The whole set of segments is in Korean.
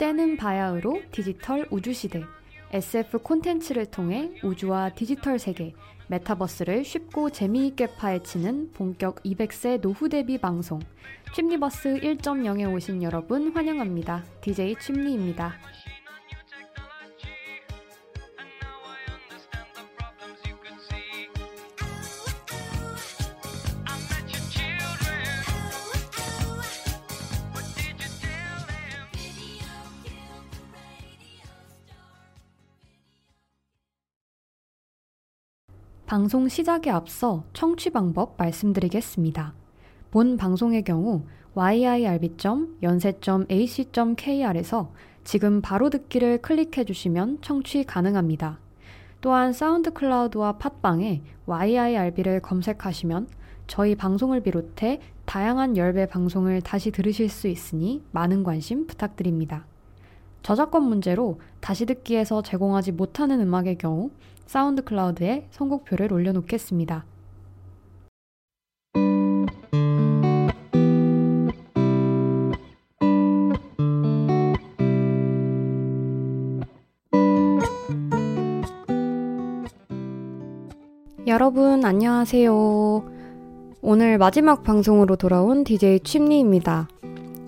때는 바야흐로 디지털 우주시대 SF 콘텐츠를 통해 우주와 디지털 세계, 메타버스를 쉽고 재미있게 파헤치는 본격 200세 노후 대비 방송 취미버스 1.0에 오신 여러분 환영합니다. DJ 취미입니다. 방송 시작에 앞서 청취 방법 말씀드리겠습니다. 본 방송의 경우 yirb.연세.ac.kr에서 지금 바로 듣기를 클릭해 주시면 청취 가능합니다. 또한 사운드 클라우드와 팟빵에 yirb를 검색하시면 저희 방송을 비롯해 다양한 열배 방송을 다시 들으실 수 있으니 많은 관심 부탁드립니다. 저작권 문제로 다시 듣기에서 제공하지 못하는 음악의 경우 사운드 클라우드에 선곡표를 올려놓겠습니다. 여러분 안녕하세요. 오늘 마지막 방송으로 돌아온 DJ 취미입니다.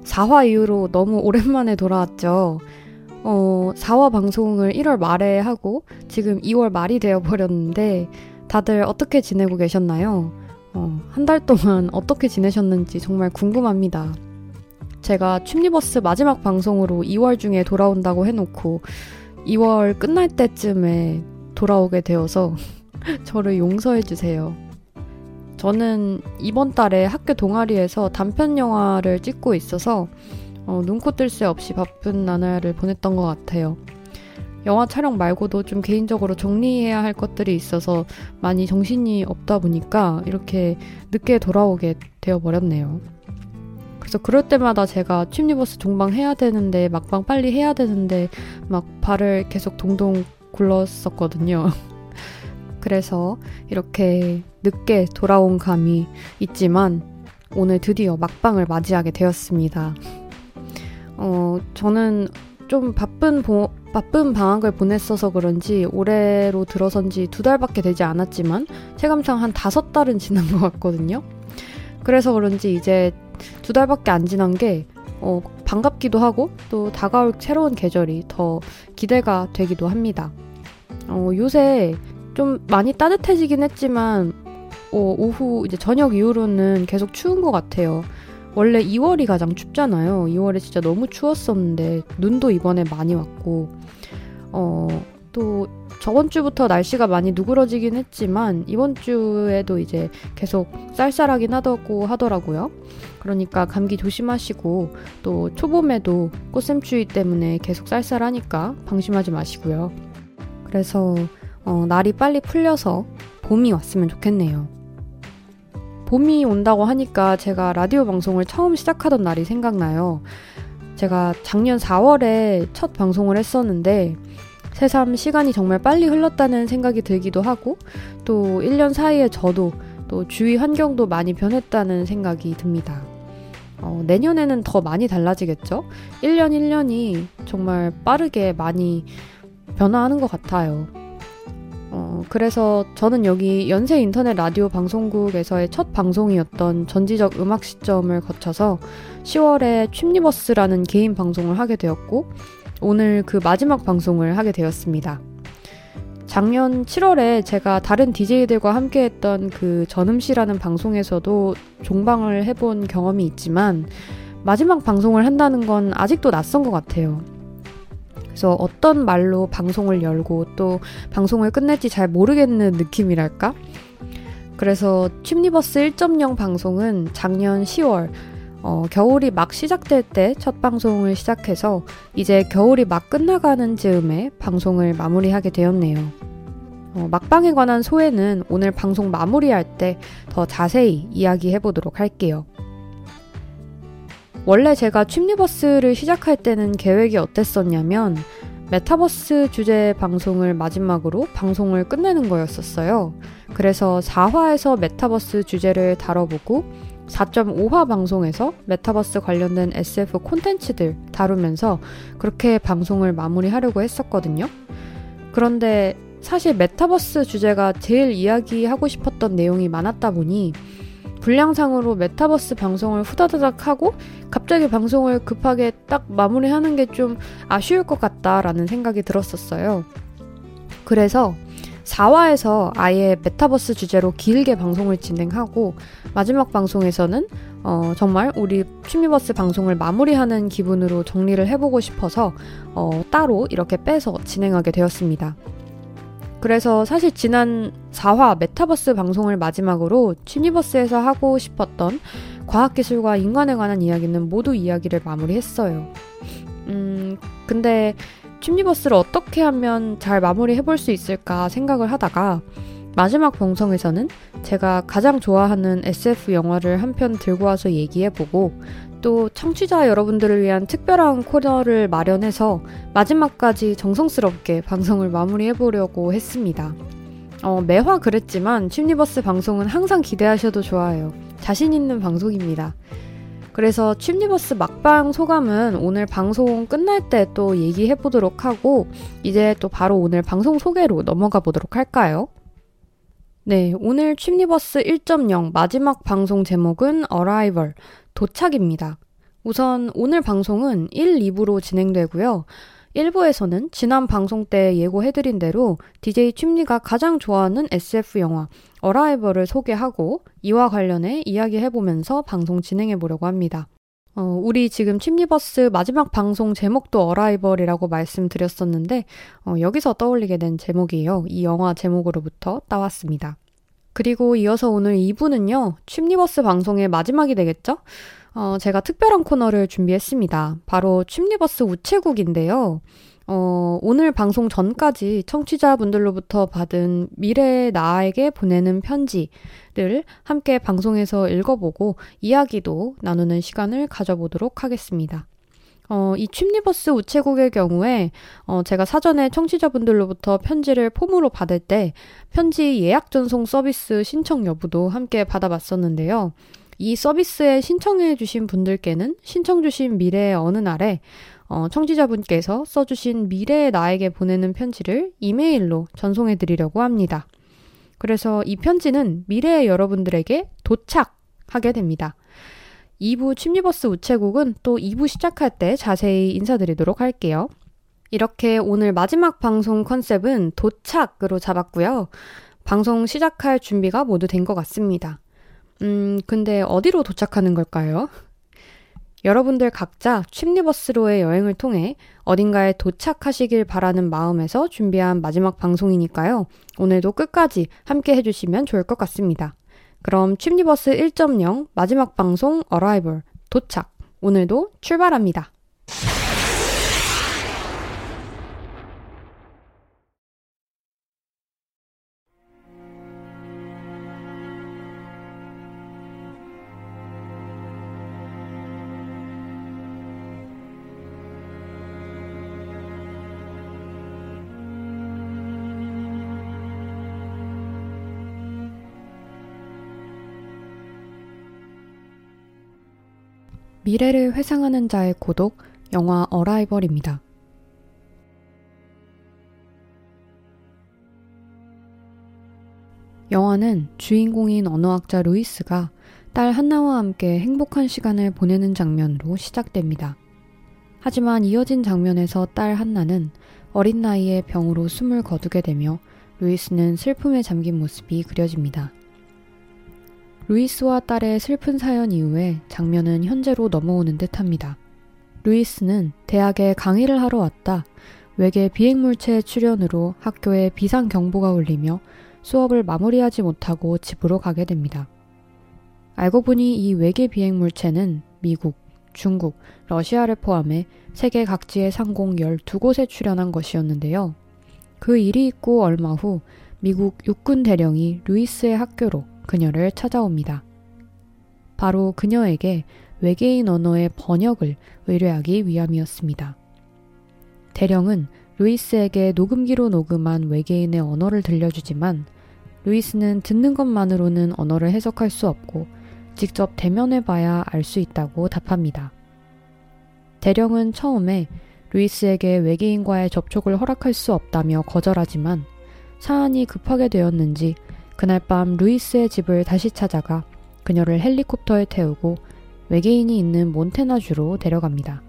4화 이후로 너무 오랜만에 돌아왔죠. 어, 4화 방송을 1월 말에 하고 지금 2월 말이 되어 버렸는데 다들 어떻게 지내고 계셨나요? 어, 한 달 동안 어떻게 지내셨는지 정말 궁금합니다. 제가 춤리버스 마지막 방송으로 2월 중에 돌아온다고 해놓고 2월 끝날 때쯤에 돌아오게 되어서 저를 용서해주세요. 저는 이번 달에 학교 동아리에서 단편 영화를 찍고 있어서 어, 눈코 뜰 새 없이 바쁜 나날을 보냈던 것 같아요. 영화 촬영 말고도 좀 개인적으로 정리해야 할 것들이 있어서 많이 정신이 없다 보니까 이렇게 늦게 돌아오게 되어버렸네요. 그래서 그럴 때마다 제가 취미버스 종방 해야 되는데 막방 빨리 해야 되는데 막 발을 계속 동동 굴렀었거든요. 그래서 이렇게 늦게 돌아온 감이 있지만 오늘 드디어 막방을 맞이하게 되었습니다. 어, 저는 좀 바쁜 보, 바쁜 방학을 보냈어서 그런지 올해로 들어선지 두 달밖에 되지 않았지만 체감상 한 다섯 달은 지난 것 같거든요. 그래서 그런지 이제 두 달밖에 안 지난 게 어, 반갑기도 하고 또 다가올 새로운 계절이 더 기대가 되기도 합니다. 어, 요새 좀 많이 따뜻해지긴 했지만 어, 오후 이제 저녁 이후로는 계속 추운 것 같아요. 원래 2월이 가장 춥잖아요. 2월에 진짜 너무 추웠었는데 눈도 이번에 많이 왔고 어, 또 저번 주부터 날씨가 많이 누그러지긴 했지만 이번 주에도 이제 계속 쌀쌀하긴 하다고 하더라고요. 그러니까 감기 조심하시고 또 초봄에도 꽃샘추위 때문에 계속 쌀쌀하니까 방심하지 마시고요. 그래서 어, 날이 빨리 풀려서 봄이 왔으면 좋겠네요. 봄이 온다고 하니까 제가 라디오 방송을 처음 시작하던 날이 생각나요. 제가 작년 4월에 첫 방송을 했었는데 새삼 시간이 정말 빨리 흘렀다는 생각이 들기도 하고 또 1년 사이에 저도 또 주위 환경도 많이 변했다는 생각이 듭니다. 어, 내년에는 더 많이 달라지겠죠? 1년 1년이 정말 빠르게 많이 변화하는 것 같아요. 어, 그래서 저는 여기 연세 인터넷 라디오 방송국에서의 첫 방송이었던 전지적 음악 시점을 거쳐서 10월에 취미버스라는 개인 방송을 하게 되었고 오늘 그 마지막 방송을 하게 되었습니다. 작년 7월에 제가 다른 DJ들과 함께 했던 그 전음시라는 방송에서도 종방을 해본 경험이 있지만 마지막 방송을 한다는 건 아직도 낯선 것 같아요. 그래서 어떤 말로 방송을 열고 또 방송을 끝낼지 잘 모르겠는 느낌이랄까? 그래서 춤리버스 1.0 방송은 작년 10월 어, 겨울이 막 시작될 때 첫 방송을 시작해서 이제 겨울이 막 끝나가는 즈음에 방송을 마무리하게 되었네요. 어, 막방에 관한 소회는 오늘 방송 마무리할 때 더 자세히 이야기해 보도록 할게요. 원래 제가 춤리버스를 시작할 때는 계획이 어땠었냐면 메타버스 주제 방송을 마지막으로 방송을 끝내는 거였었어요. 그래서 4화에서 메타버스 주제를 다뤄보고 4.5화 방송에서 메타버스 관련된 SF 콘텐츠들 다루면서 그렇게 방송을 마무리하려고 했었거든요. 그런데 사실 메타버스 주제가 제일 이야기하고 싶었던 내용이 많았다 보니 분량상으로 메타버스 방송을 후다다닥 하고 갑자기 방송을 급하게 딱 마무리하는 게 좀 아쉬울 것 같다라는 생각이 들었었어요. 그래서 4화에서 아예 메타버스 주제로 길게 방송을 진행하고 마지막 방송에서는 어, 정말 우리 취미버스 방송을 마무리하는 기분으로 정리를 해보고 싶어서 어, 따로 이렇게 빼서 진행하게 되었습니다. 그래서 사실 지난 4화 메타버스 방송을 마지막으로 취미버스에서 하고 싶었던 과학기술과 인간에 관한 이야기는 모두 이야기를 마무리했어요. 음, 근데 취미버스를 어떻게 하면 잘 마무리 해볼 수 있을까 생각을 하다가 마지막 방송에서는 제가 가장 좋아하는 SF 영화를 한 편 들고 와서 얘기해보고 또 청취자 여러분들을 위한 특별한 코너를 마련해서 마지막까지 정성스럽게 방송을 마무리해보려고 했습니다. 어, 매화 그랬지만 취미버스 방송은 항상 기대하셔도 좋아요. 자신 있는 방송입니다. 그래서 칩니버스 막방 소감은 오늘 방송 끝날 때 또 얘기해 보도록 하고 이제 또 바로 오늘 방송 소개로 넘어가 보도록 할까요? 네, 오늘 칩니버스 1.0 마지막 방송 제목은 Arrival, 도착입니다. 우선 오늘 방송은 1, 2부로 진행되고요. 1부에서는 지난 방송 때 예고해드린 대로 DJ 춤리가 가장 좋아하는 SF 영화 Arrival을 소개하고 이와 관련해 이야기해보면서 방송 진행해보려고 합니다. 어, 우리 지금 칩니버스 마지막 방송 제목도 Arrival이라고 말씀드렸었는데 어, 여기서 떠올리게 된 제목이에요. 이 영화 제목으로부터 따왔습니다. 그리고 이어서 오늘 2부는요. 칩니버스 방송의 마지막이 되겠죠? 어, 제가 특별한 코너를 준비했습니다. 바로 춤리버스 우체국인데요. 어, 오늘 방송 전까지 청취자분들로부터 받은 미래의 나에게 보내는 편지를 함께 방송에서 읽어보고 이야기도 나누는 시간을 가져보도록 하겠습니다. 어, 이 춤리버스 우체국의 경우에 어, 제가 사전에 청취자분들로부터 편지를 폼으로 받을 때 편지 예약 전송 서비스 신청 여부도 함께 받아봤었는데요. 이 서비스에 신청해 주신 분들께는 신청 주신 미래의 어느 날에 어, 청취자분께서 써주신 미래의 나에게 보내는 편지를 이메일로 전송해 드리려고 합니다. 그래서 이 편지는 미래의 여러분들에게 도착하게 됩니다. 2부 침리버스 우체국은 또 2부 시작할 때 자세히 인사드리도록 할게요. 이렇게 오늘 마지막 방송 컨셉은 도착으로 잡았고요. 방송 시작할 준비가 모두 된 것 같습니다. 음, 근데 어디로 도착하는 걸까요? 여러분들 각자 칩리버스로의 여행을 통해 어딘가에 도착하시길 바라는 마음에서 준비한 마지막 방송이니까요. 오늘도 끝까지 함께 해주시면 좋을 것 같습니다. 그럼 칩리버스 1.0 마지막 방송 어라이벌 도착. 오늘도 출발합니다. 미래를 회상하는 자의 고독, 영화 어라이벌입니다. 영화는 주인공인 언어학자 루이스가 딸 한나와 함께 행복한 시간을 보내는 장면으로 시작됩니다. 하지만 이어진 장면에서 딸 한나는 어린 나이에 병으로 숨을 거두게 되며 루이스는 슬픔에 잠긴 모습이 그려집니다. 루이스와 딸의 슬픈 사연 이후에 장면은 현재로 넘어오는 듯 합니다. 루이스는 대학에 강의를 하러 왔다. 외계 비행물체 출현으로 학교에 비상 경보가 울리며 수업을 마무리하지 못하고 집으로 가게 됩니다. 알고 보니 이 외계 비행물체는 미국, 중국, 러시아를 포함해 세계 각지의 상공 12곳에 출현한 것이었는데요. 그 일이 있고 얼마 후 미국 육군 대령이 루이스의 학교로 그녀를 찾아옵니다. 바로 그녀에게 외계인 언어의 번역을 의뢰하기 위함이었습니다. 대령은 루이스에게 녹음기로 녹음한 외계인의 언어를 들려주지만 루이스는 듣는 것만으로는 언어를 해석할 수 없고 직접 대면해봐야 알 수 있다고 답합니다. 대령은 처음에 루이스에게 외계인과의 접촉을 허락할 수 없다며 거절하지만 사안이 급하게 되었는지 그날 밤 루이스의 집을 다시 찾아가 그녀를 헬리콥터에 태우고 외계인이 있는 몬테나주로 데려갑니다.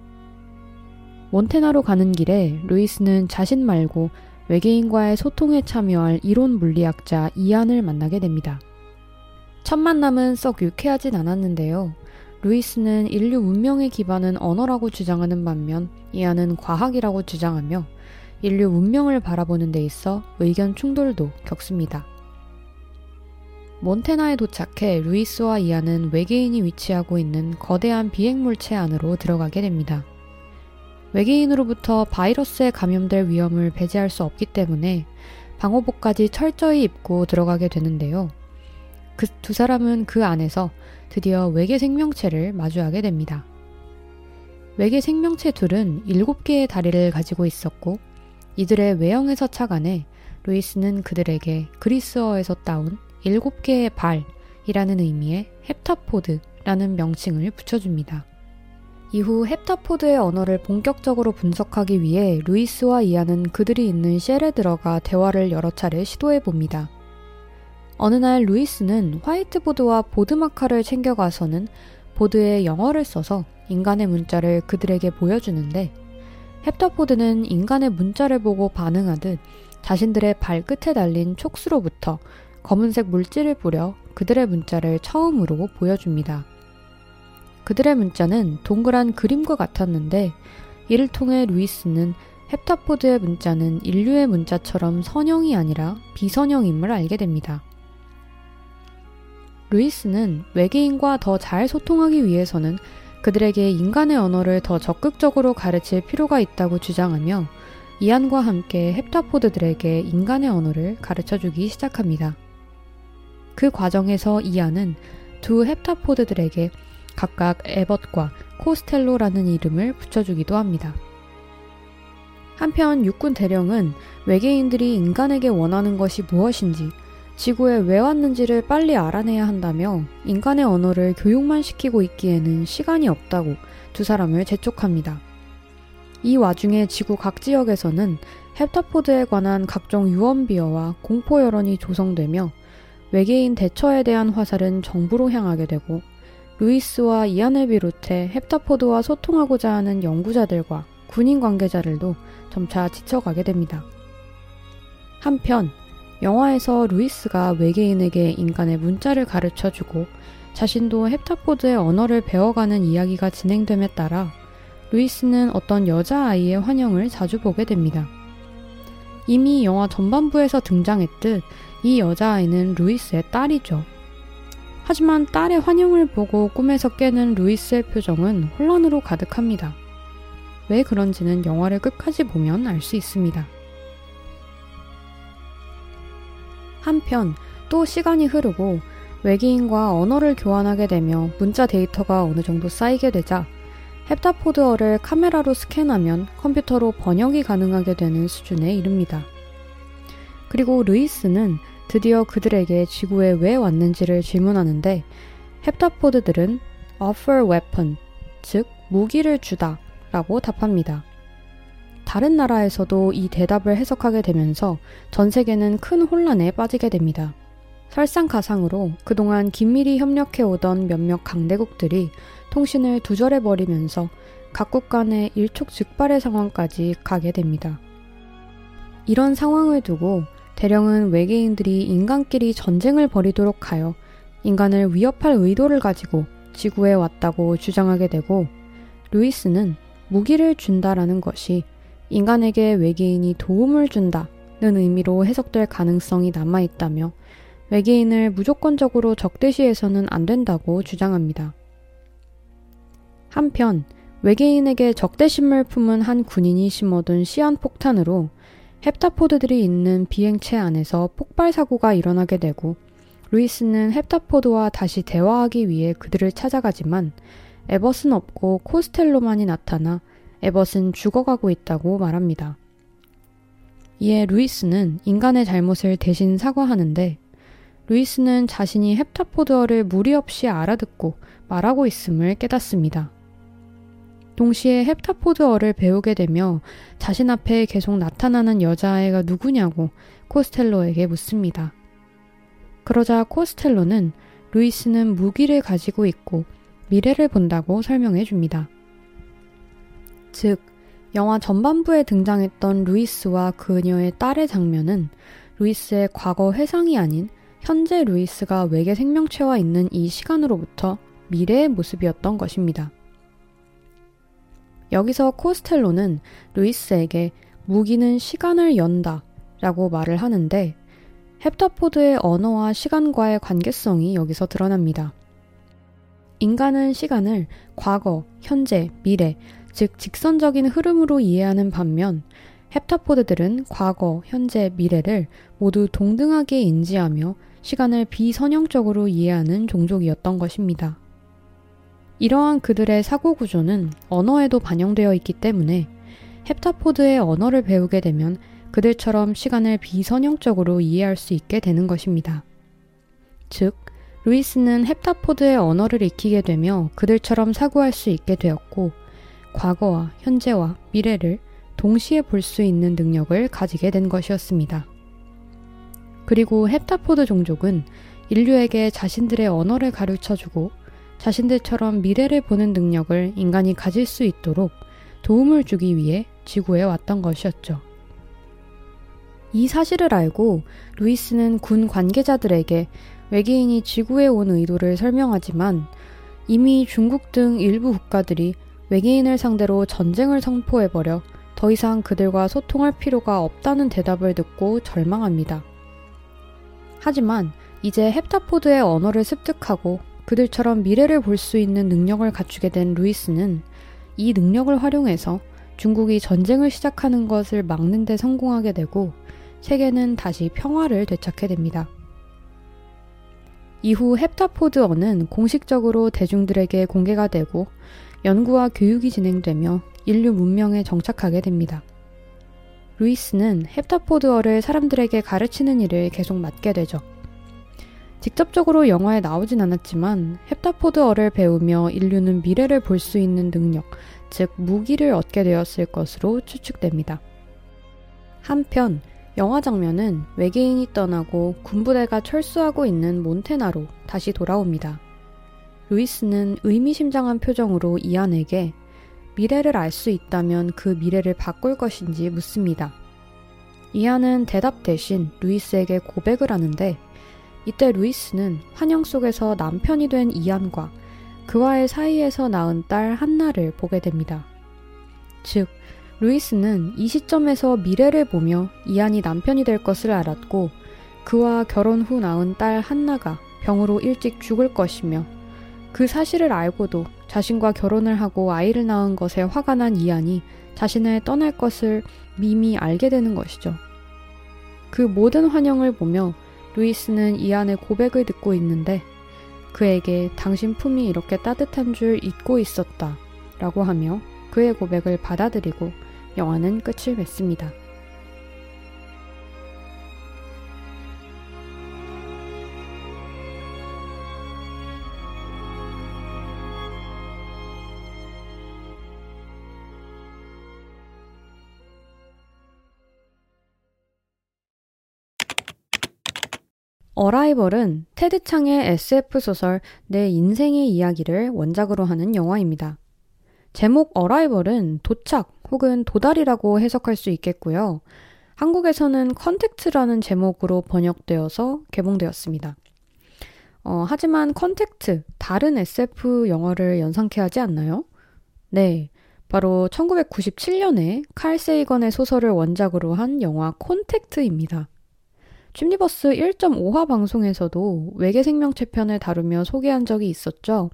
몬테나로 가는 길에 루이스는 자신 말고 외계인과의 소통에 참여할 이론 물리학자 이안을 만나게 됩니다. 첫 만남은 썩 유쾌하진 않았는데요. 루이스는 인류 문명의 기반은 언어라고 주장하는 반면 이안은 과학이라고 주장하며 인류 문명을 바라보는 데 있어 의견 충돌도 겪습니다. 몬테나에 도착해 루이스와 이안은 외계인이 위치하고 있는 거대한 비행물체 안으로 들어가게 됩니다. 외계인으로부터 바이러스에 감염될 위험을 배제할 수 없기 때문에 방호복까지 철저히 입고 들어가게 되는데요. 그 두 사람은 그 안에서 드디어 외계 생명체를 마주하게 됩니다. 외계 생명체 둘은 7개의 다리를 가지고 있었고 이들의 외형에서 착안해 루이스는 그들에게 그리스어에서 따온 7개의 발이라는 의미의 헵타포드라는 명칭을 붙여줍니다. 이후 헵타포드의 언어를 본격적으로 분석하기 위해 루이스와 이안은 그들이 있는 쉘에 들어가 대화를 여러 차례 시도해 봅니다. 어느 날 루이스는 화이트보드와 보드마카를 챙겨가서는 보드에 영어를 써서 인간의 문자를 그들에게 보여주는데 헵타포드는 인간의 문자를 보고 반응하듯 자신들의 발끝에 달린 촉수로부터 검은색 물질을 뿌려 그들의 문자를 처음으로 보여줍니다. 그들의 문자는 동그란 그림과 같았는데 이를 통해 루이스는 헵타포드의 문자는 인류의 문자처럼 선형이 아니라 비선형임을 알게 됩니다. 루이스는 외계인과 더 잘 소통하기 위해서는 그들에게 인간의 언어를 더 적극적으로 가르칠 필요가 있다고 주장하며 이안과 함께 헵타포드들에게 인간의 언어를 가르쳐 주기 시작합니다. 그 과정에서 이안은 두 헵타포드들에게 각각 에벗과 코스텔로라는 이름을 붙여주기도 합니다. 한편 육군 대령은 외계인들이 인간에게 원하는 것이 무엇인지 지구에 왜 왔는지를 빨리 알아내야 한다며 인간의 언어를 교육만 시키고 있기에는 시간이 없다고 두 사람을 재촉합니다. 이 와중에 지구 각 지역에서는 헵타포드에 관한 각종 유언비어와 공포 여론이 조성되며 외계인 대처에 대한 화살은 정부로 향하게 되고 루이스와 이안을 비롯해 헵타포드와 소통하고자 하는 연구자들과 군인 관계자들도 점차 지쳐가게 됩니다. 한편 영화에서 루이스가 외계인에게 인간의 문자를 가르쳐 주고 자신도 헵타포드의 언어를 배워가는 이야기가 진행됨에 따라 루이스는 어떤 여자아이의 환영을 자주 보게 됩니다. 이미 영화 전반부에서 등장했듯 이 여자아이는 루이스의 딸이죠. 하지만 딸의 환영을 보고 꿈에서 깨는 루이스의 표정은 혼란으로 가득합니다. 왜 그런지는 영화를 끝까지 보면 알 수 있습니다. 한편 또 시간이 흐르고 외계인과 언어를 교환하게 되며 문자 데이터가 어느 정도 쌓이게 되자 헵타포드어를 카메라로 스캔하면 컴퓨터로 번역이 가능하게 되는 수준에 이릅니다. 그리고 루이스는 드디어 그들에게 지구에 왜 왔는지를 질문하는데 헵타포드들은 offer weapon, 즉 무기를 주다 라고 답합니다. 다른 나라에서도 이 대답을 해석하게 되면서 전 세계는 큰 혼란에 빠지게 됩니다. 설상가상으로 그동안 긴밀히 협력해오던 몇몇 강대국들이 통신을 두절해버리면서 각국 간의 일촉즉발의 상황까지 가게 됩니다. 이런 상황을 두고 대령은 외계인들이 인간끼리 전쟁을 벌이도록 하여 인간을 위협할 의도를 가지고 지구에 왔다고 주장하게 되고 루이스는 무기를 준다라는 것이 인간에게 외계인이 도움을 준다는 의미로 해석될 가능성이 남아있다며 외계인을 무조건적으로 적대시해서는 안 된다고 주장합니다. 한편 외계인에게 적대심을 품은 한 군인이 심어둔 시한폭탄으로 헵타포드들이 있는 비행체 안에서 폭발 사고가 일어나게 되고 루이스는 헵타포드와 다시 대화하기 위해 그들을 찾아가지만 에벗은 없고 코스텔로만이 나타나 에벗은 죽어가고 있다고 말합니다. 이에 루이스는 인간의 잘못을 대신 사과하는데 루이스는 자신이 헵타포드어를 무리 없이 알아듣고 말하고 있음을 깨닫습니다. 동시에 헵타포드어를 배우게 되며 자신 앞에 계속 나타나는 여자아이가 누구냐고 코스텔로에게 묻습니다. 그러자 코스텔로는 루이스는 무기를 가지고 있고 미래를 본다고 설명해 줍니다. 즉, 영화 전반부에 등장했던 루이스와 그녀의 딸의 장면은 루이스의 과거 회상이 아닌 현재 루이스가 외계 생명체와 있는 이 시간으로부터 미래의 모습이었던 것입니다. 여기서 코스텔로는 루이스에게 무기는 시간을 연다 라고 말을 하는데 헵타포드의 언어와 시간과의 관계성이 여기서 드러납니다. 인간은 시간을 과거, 현재, 미래, 즉 직선적인 흐름으로 이해하는 반면 헵타포드들은 과거, 현재, 미래를 모두 동등하게 인지하며 시간을 비선형적으로 이해하는 종족이었던 것입니다. 이러한 그들의 사고 구조는 언어에도 반영되어 있기 때문에 헵타포드의 언어를 배우게 되면 그들처럼 시간을 비선형적으로 이해할 수 있게 되는 것입니다. 즉, 루이스는 헵타포드의 언어를 익히게 되며 그들처럼 사고할 수 있게 되었고, 과거와 현재와 미래를 동시에 볼 수 있는 능력을 가지게 된 것이었습니다. 그리고 헵타포드 종족은 인류에게 자신들의 언어를 가르쳐 주고 자신들처럼 미래를 보는 능력을 인간이 가질 수 있도록 도움을 주기 위해 지구에 왔던 것이었죠. 이 사실을 알고 루이스는 군 관계자들에게 외계인이 지구에 온 의도를 설명하지만 이미 중국 등 일부 국가들이 외계인을 상대로 전쟁을 선포해버려 더 이상 그들과 소통할 필요가 없다는 대답을 듣고 절망합니다. 하지만 이제 헵타포드의 언어를 습득하고 그들처럼 미래를 볼 수 있는 능력을 갖추게 된 루이스는 이 능력을 활용해서 중국이 전쟁을 시작하는 것을 막는 데 성공하게 되고 세계는 다시 평화를 되찾게 됩니다. 이후 헵타포드어는 공식적으로 대중들에게 공개가 되고 연구와 교육이 진행되며 인류 문명에 정착하게 됩니다. 루이스는 헵타포드어를 사람들에게 가르치는 일을 계속 맡게 되죠. 직접적으로 영화에 나오진 않았지만 헵타포드어를 배우며 인류는 미래를 볼 수 있는 능력, 즉 무기를 얻게 되었을 것으로 추측됩니다. 한편 영화 장면은 외계인이 떠나고 군부대가 철수하고 있는 몬테나로 다시 돌아옵니다. 루이스는 의미심장한 표정으로 이안에게 미래를 알 수 있다면 그 미래를 바꿀 것인지 묻습니다. 이안은 대답 대신 루이스에게 고백을 하는데 이때 루이스는 환영 속에서 남편이 된 이안과 그와의 사이에서 낳은 딸 한나를 보게 됩니다. 즉, 루이스는 이 시점에서 미래를 보며 이안이 남편이 될 것을 알았고 그와 결혼 후 낳은 딸 한나가 병으로 일찍 죽을 것이며 그 사실을 알고도 자신과 결혼을 하고 아이를 낳은 것에 화가 난 이안이 자신을 떠날 것을 미미 알게 되는 것이죠. 그 모든 환영을 보며 루이스는 이안의 고백을 듣고 있는데 그에게 당신 품이 이렇게 따뜻한 줄 잊고 있었다 라고 하며 그의 고백을 받아들이고 영화는 끝을 맺습니다. Arrival은 테드 창의 SF 소설 내 인생의 이야기를 원작으로 하는 영화입니다. 제목 Arrival은 도착 혹은 도달이라고 해석할 수 있겠고요. 한국에서는 컨택트라는 제목으로 번역되어서 개봉되었습니다. 어, 하지만 컨택트, 다른 SF 영화를 연상케 하지 않나요? 네. 바로 1997년에 칼 세이건의 소설을 원작으로 한 영화 콘택트입니다. 춤니버스 1.5화 방송에서도 외계 생명체 편을 다루며 소개한 적이 있었죠.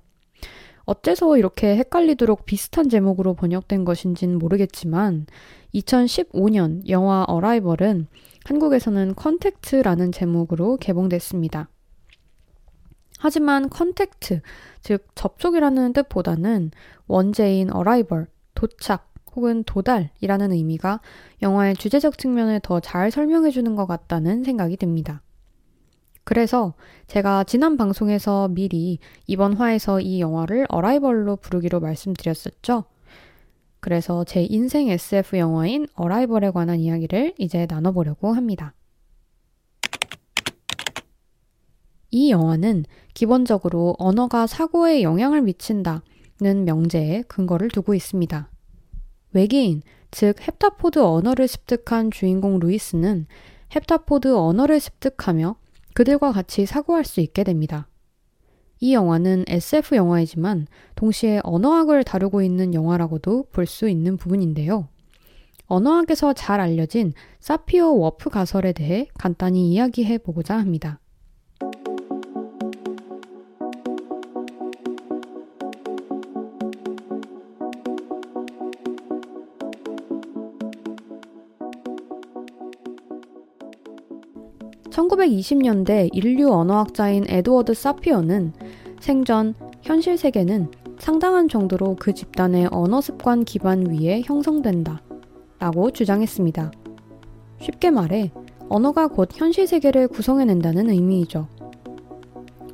어째서 이렇게 헷갈리도록 비슷한 제목으로 번역된 것인진 모르겠지만 2015년 영화 Arrival은 한국에서는 컨택트라는 제목으로 개봉됐습니다. 하지만 컨택트, 즉 접촉이라는 뜻보다는 원제인 Arrival, 도착, 혹은 도달이라는 의미가 영화의 주제적 측면을 더 잘 설명해 주는 것 같다는 생각이 듭니다. 그래서 제가 지난 방송에서 미리 이번 화에서 이 영화를 어라이벌로 부르기로 말씀드렸었죠. 그래서 제 인생 SF 영화인 어라이벌에 관한 이야기를 이제 나눠보려고 합니다. 이 영화는 기본적으로 언어가 사고에 영향을 미친다는 명제에 근거를 두고 있습니다. 외계인, 즉 헵타포드 언어를 습득한 주인공 루이스는 헵타포드 언어를 습득하며 그들과 같이 사고할 수 있게 됩니다. 이 영화는 SF 영화이지만 동시에 언어학을 다루고 있는 영화라고도 볼 수 있는 부분인데요. 언어학에서 잘 알려진 사피어 워프 가설에 대해 간단히 이야기해 보고자 합니다. 1920년대 인류 언어학자인 에드워드 사피어는 생전 현실 세계는 상당한 정도로 그 집단의 언어 습관 기반 위에 형성된다. 라고 주장했습니다. 쉽게 말해, 언어가 곧 현실 세계를 구성해낸다는 의미이죠.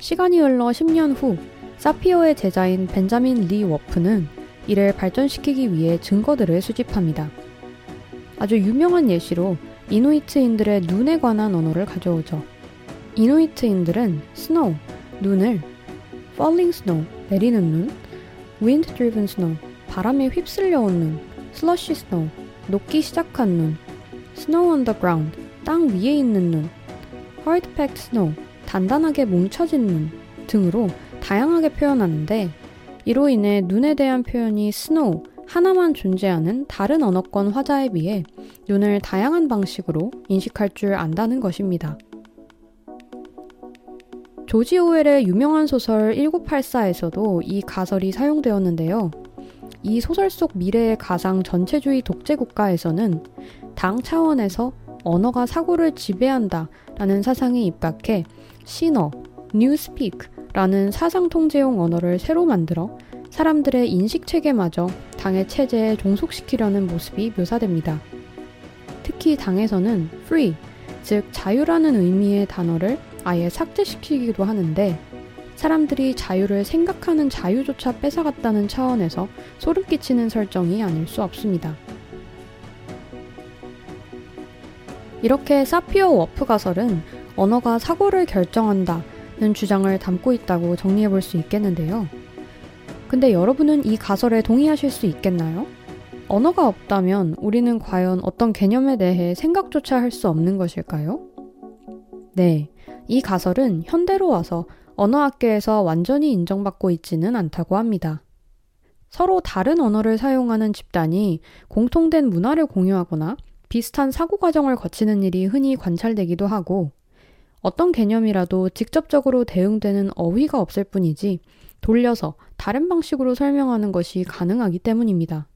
시간이 흘러 10년 후, 사피어의 제자인 벤자민 리 워프는 이를 발전시키기 위해 증거들을 수집합니다. 아주 유명한 예시로 이누이트인들의 눈에 관한 언어를 가져오죠. 이누이트인들은 snow, 눈을 falling snow, 내리는 눈, wind driven snow, 바람에 휩쓸려 온 눈, slushy snow, 녹기 시작한 눈, snow on the ground, 땅 위에 있는 눈, hard packed snow, 단단하게 뭉쳐진 눈 등으로 다양하게 표현하는데 이로 인해 눈에 대한 표현이 snow, 하나만 존재하는 다른 언어권 화자에 비해 눈을 다양한 방식으로 인식할 줄 안다는 것입니다. 조지 오웰의 유명한 소설 1984에서도 이 가설이 사용되었는데요. 이 소설 속 미래의 가상 전체주의 독재 국가에서는 당 차원에서 언어가 사고를 지배한다 라는 사상이 입각해 신어, 뉴스피크라는 사상 통제용 언어를 새로 만들어 사람들의 인식 체계마저 당의 체제에 종속시키려는 모습이 묘사됩니다. 특히 당에서는 free, 즉 자유라는 의미의 단어를 아예 삭제시키기도 하는데 사람들이 자유를 생각하는 자유조차 뺏어갔다는 차원에서 소름 끼치는 설정이 아닐 수 없습니다. 이렇게 사피어 워프 가설은 언어가 사고를 결정한다는 주장을 담고 있다고 정리해 볼 수 있겠는데요. 근데 여러분은 이 가설에 동의하실 수 있겠나요? 언어가 없다면 우리는 과연 어떤 개념에 대해 생각조차 할 수 없는 것일까요? 네. 이 가설은 현대로 와서 언어학계에서 완전히 인정받고 있지는 않다고 합니다. 서로 다른 언어를 사용하는 집단이 공통된 문화를 공유하거나 비슷한 사고 과정을 거치는 일이 흔히 관찰되기도 하고 어떤 개념이라도 직접적으로 대응되는 어휘가 없을 뿐이지 돌려서 다른 방식으로 설명하는 것이 가능하기 때문입니다.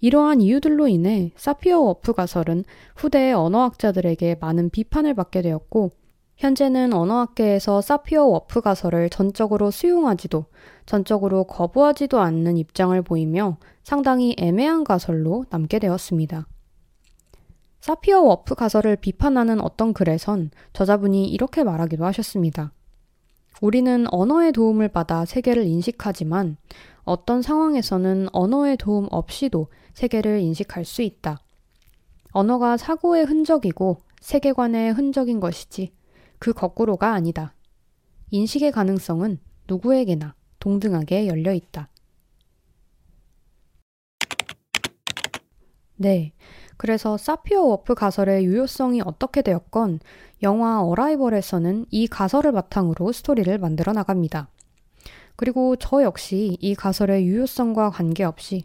이러한 이유들로 인해 사피어 워프 가설은 후대의 언어학자들에게 많은 비판을 받게 되었고, 현재는 언어학계에서 사피어 워프 가설을 전적으로 수용하지도 전적으로 거부하지도 않는 입장을 보이며 상당히 애매한 가설로 남게 되었습니다. 사피어 워프 가설을 비판하는 어떤 글에선 저자분이 이렇게 말하기도 하셨습니다. 우리는 언어의 도움을 받아 세계를 인식하지만 어떤 상황에서는 언어의 도움 없이도 세계를 인식할 수 있다. 언어가 사고의 흔적이고 세계관의 흔적인 것이지 그 거꾸로가 아니다. 인식의 가능성은 누구에게나 동등하게 열려 있다. 네. 그래서 사피어 워프 가설의 유효성이 어떻게 되었건 영화 어라이벌에서는 이 가설을 바탕으로 스토리를 만들어 나갑니다. 그리고 저 역시 이 가설의 유효성과 관계없이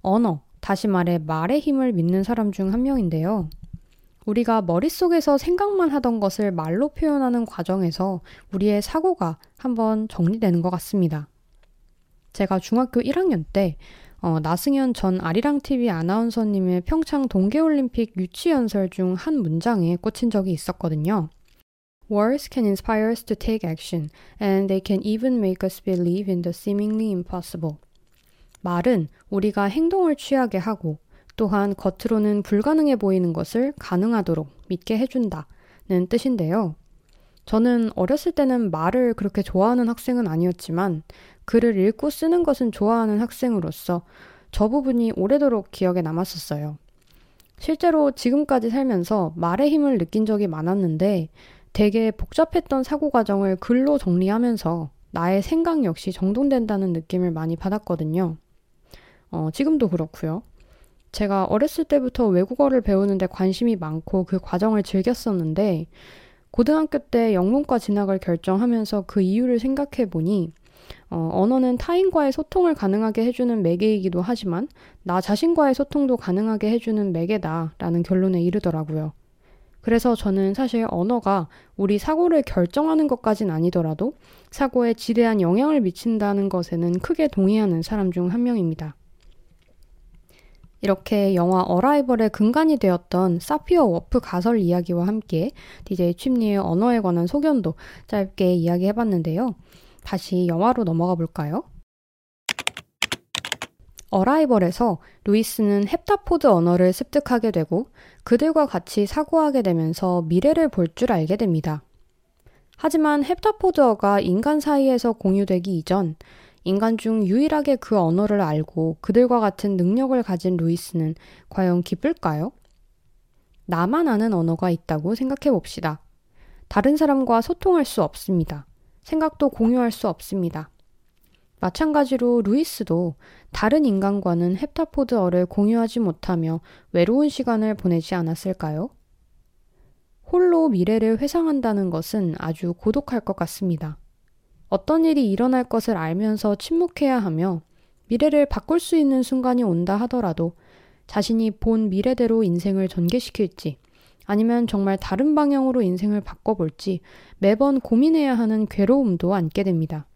언어, 다시 말해 말의 힘을 믿는 사람 중 한 명인데요. 우리가 머릿속에서 생각만 하던 것을 말로 표현하는 과정에서 우리의 사고가 한번 정리되는 것 같습니다. 제가 중학교 1학년 때 어, 나승현 전 아리랑TV 아나운서님의 평창 동계올림픽 유치연설 중 한 문장에 꽂힌 적이 있었거든요. Words can inspire us to take action, and they can even make us believe in the seemingly impossible. 말은 우리가 행동을 취하게 하고 또한 겉으로는 불가능해 보이는 것을 가능하도록 믿게 해준다는 뜻인데요. 저는 어렸을 때는 말을 그렇게 좋아하는 학생은 아니었지만 글을 읽고 쓰는 것은 좋아하는 학생으로서 저 부분이 오래도록 기억에 남았었어요. 실제로 지금까지 살면서 말의 힘을 느낀 적이 많았는데 되게 복잡했던 사고 과정을 글로 정리하면서 나의 생각 역시 정돈된다는 느낌을 많이 받았거든요. 어, 지금도 그렇고요. 제가 어렸을 때부터 외국어를 배우는데 관심이 많고 그 과정을 즐겼었는데 고등학교 때 영문과 진학을 결정하면서 그 이유를 생각해 보니 어, 언어는 타인과의 소통을 가능하게 해주는 매개이기도 하지만 나 자신과의 소통도 가능하게 해주는 매개다라는 결론에 이르더라고요. 그래서 저는 사실 언어가 우리 사고를 결정하는 것까진 아니더라도 사고에 지대한 영향을 미친다는 것에는 크게 동의하는 사람 중 한 명입니다. 이렇게 영화 Arrival의 근간이 되었던 사피어 워프 가설 이야기와 함께 DJ 칩니의 언어에 관한 소견도 짧게 이야기해봤는데요. 다시 영화로 넘어가 볼까요? 어라이벌에서 루이스는 헵타포드 언어를 습득하게 되고 그들과 같이 사고하게 되면서 미래를 볼 줄 알게 됩니다. 하지만 헵타포드어가 인간 사이에서 공유되기 이전 인간 중 유일하게 그 언어를 알고 그들과 같은 능력을 가진 루이스는 과연 기쁠까요? 나만 아는 언어가 있다고 생각해 봅시다. 다른 사람과 소통할 수 없습니다. 생각도 공유할 수 없습니다. 마찬가지로 루이스도 다른 인간과는 헵타포드어를 공유하지 못하며 외로운 시간을 보내지 않았을까요? 홀로 미래를 회상한다는 것은 아주 고독할 것 같습니다. 어떤 일이 일어날 것을 알면서 침묵해야 하며 미래를 바꿀 수 있는 순간이 온다 하더라도 자신이 본 미래대로 인생을 전개시킬지 아니면 정말 다른 방향으로 인생을 바꿔볼지 매번 고민해야 하는 괴로움도 안게 됩니다.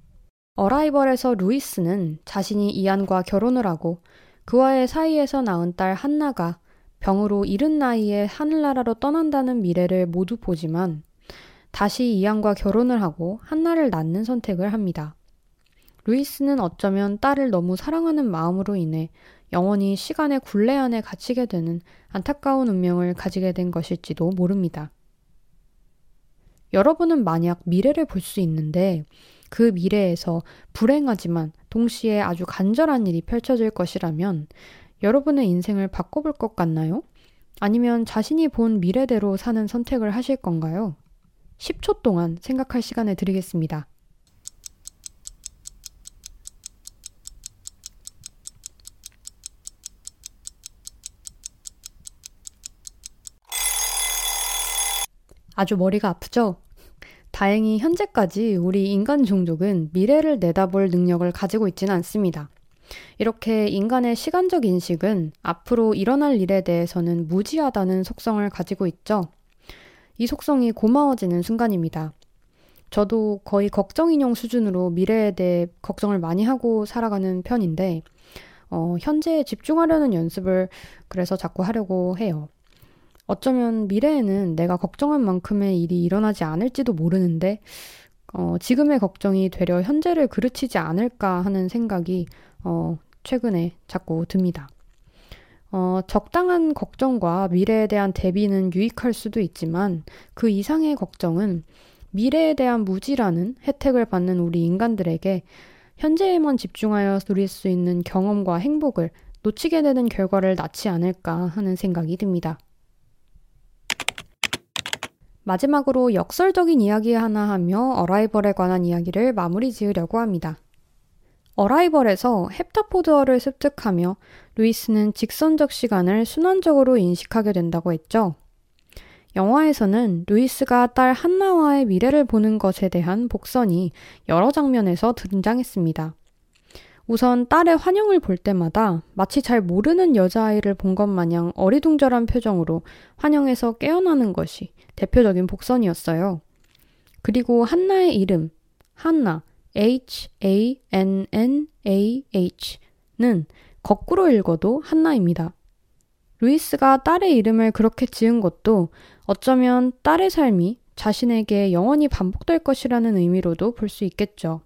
어라이벌에서 루이스는 자신이 이안과 결혼을 하고 그와의 사이에서 낳은 딸 한나가 병으로 이른 나이에 하늘나라로 떠난다는 미래를 모두 보지만 다시 이안과 결혼을 하고 한나를 낳는 선택을 합니다. 루이스는 어쩌면 딸을 너무 사랑하는 마음으로 인해 영원히 시간의 굴레 안에 갇히게 되는 안타까운 운명을 가지게 된 것일지도 모릅니다. 여러분은 만약 미래를 볼 수 있는데 그 미래에서 불행하지만 동시에 아주 간절한 일이 펼쳐질 것이라면 여러분의 인생을 바꿔볼 것 같나요? 아니면 자신이 본 미래대로 사는 선택을 하실 건가요? 10초 동안 생각할 시간을 드리겠습니다. 아주 머리가 아프죠? 다행히 현재까지 우리 인간 종족은 미래를 내다볼 능력을 가지고 있지는 않습니다. 이렇게 인간의 시간적 인식은 앞으로 일어날 일에 대해서는 무지하다는 속성을 가지고 있죠. 이 속성이 고마워지는 순간입니다. 저도 거의 걱정 인형 수준으로 미래에 대해 걱정을 많이 하고 살아가는 편인데, 어, 현재에 집중하려는 연습을 그래서 자꾸 하려고 해요. 어쩌면 미래에는 내가 걱정한 만큼의 일이 일어나지 않을지도 모르는데, 어, 지금의 걱정이 되려 현재를 그르치지 않을까 하는 생각이, 어, 최근에 자꾸 듭니다. 어, 적당한 걱정과 미래에 대한 대비는 유익할 수도 있지만 그 이상의 걱정은 미래에 대한 무지라는 혜택을 받는 우리 인간들에게 현재에만 집중하여 누릴 수 있는 경험과 행복을 놓치게 되는 결과를 낳지 않을까 하는 생각이 듭니다. 마지막으로 역설적인 이야기 하나 하며 어라이벌에 관한 이야기를 마무리 지으려고 합니다. 어라이벌에서 헵타포드어를 습득하며 루이스는 직선적 시간을 순환적으로 인식하게 된다고 했죠. 영화에서는 루이스가 딸 한나와의 미래를 보는 것에 대한 복선이 여러 장면에서 등장했습니다. 우선 딸의 환영을 볼 때마다 마치 잘 모르는 여자아이를 본 것 마냥 어리둥절한 표정으로 환영에서 깨어나는 것이 대표적인 복선이었어요. 그리고 한나의 이름, 한나, H-A-N-N-A-H는 거꾸로 읽어도 한나입니다. 루이스가 딸의 이름을 그렇게 지은 것도 어쩌면 딸의 삶이 자신에게 영원히 반복될 것이라는 의미로도 볼 수 있겠죠.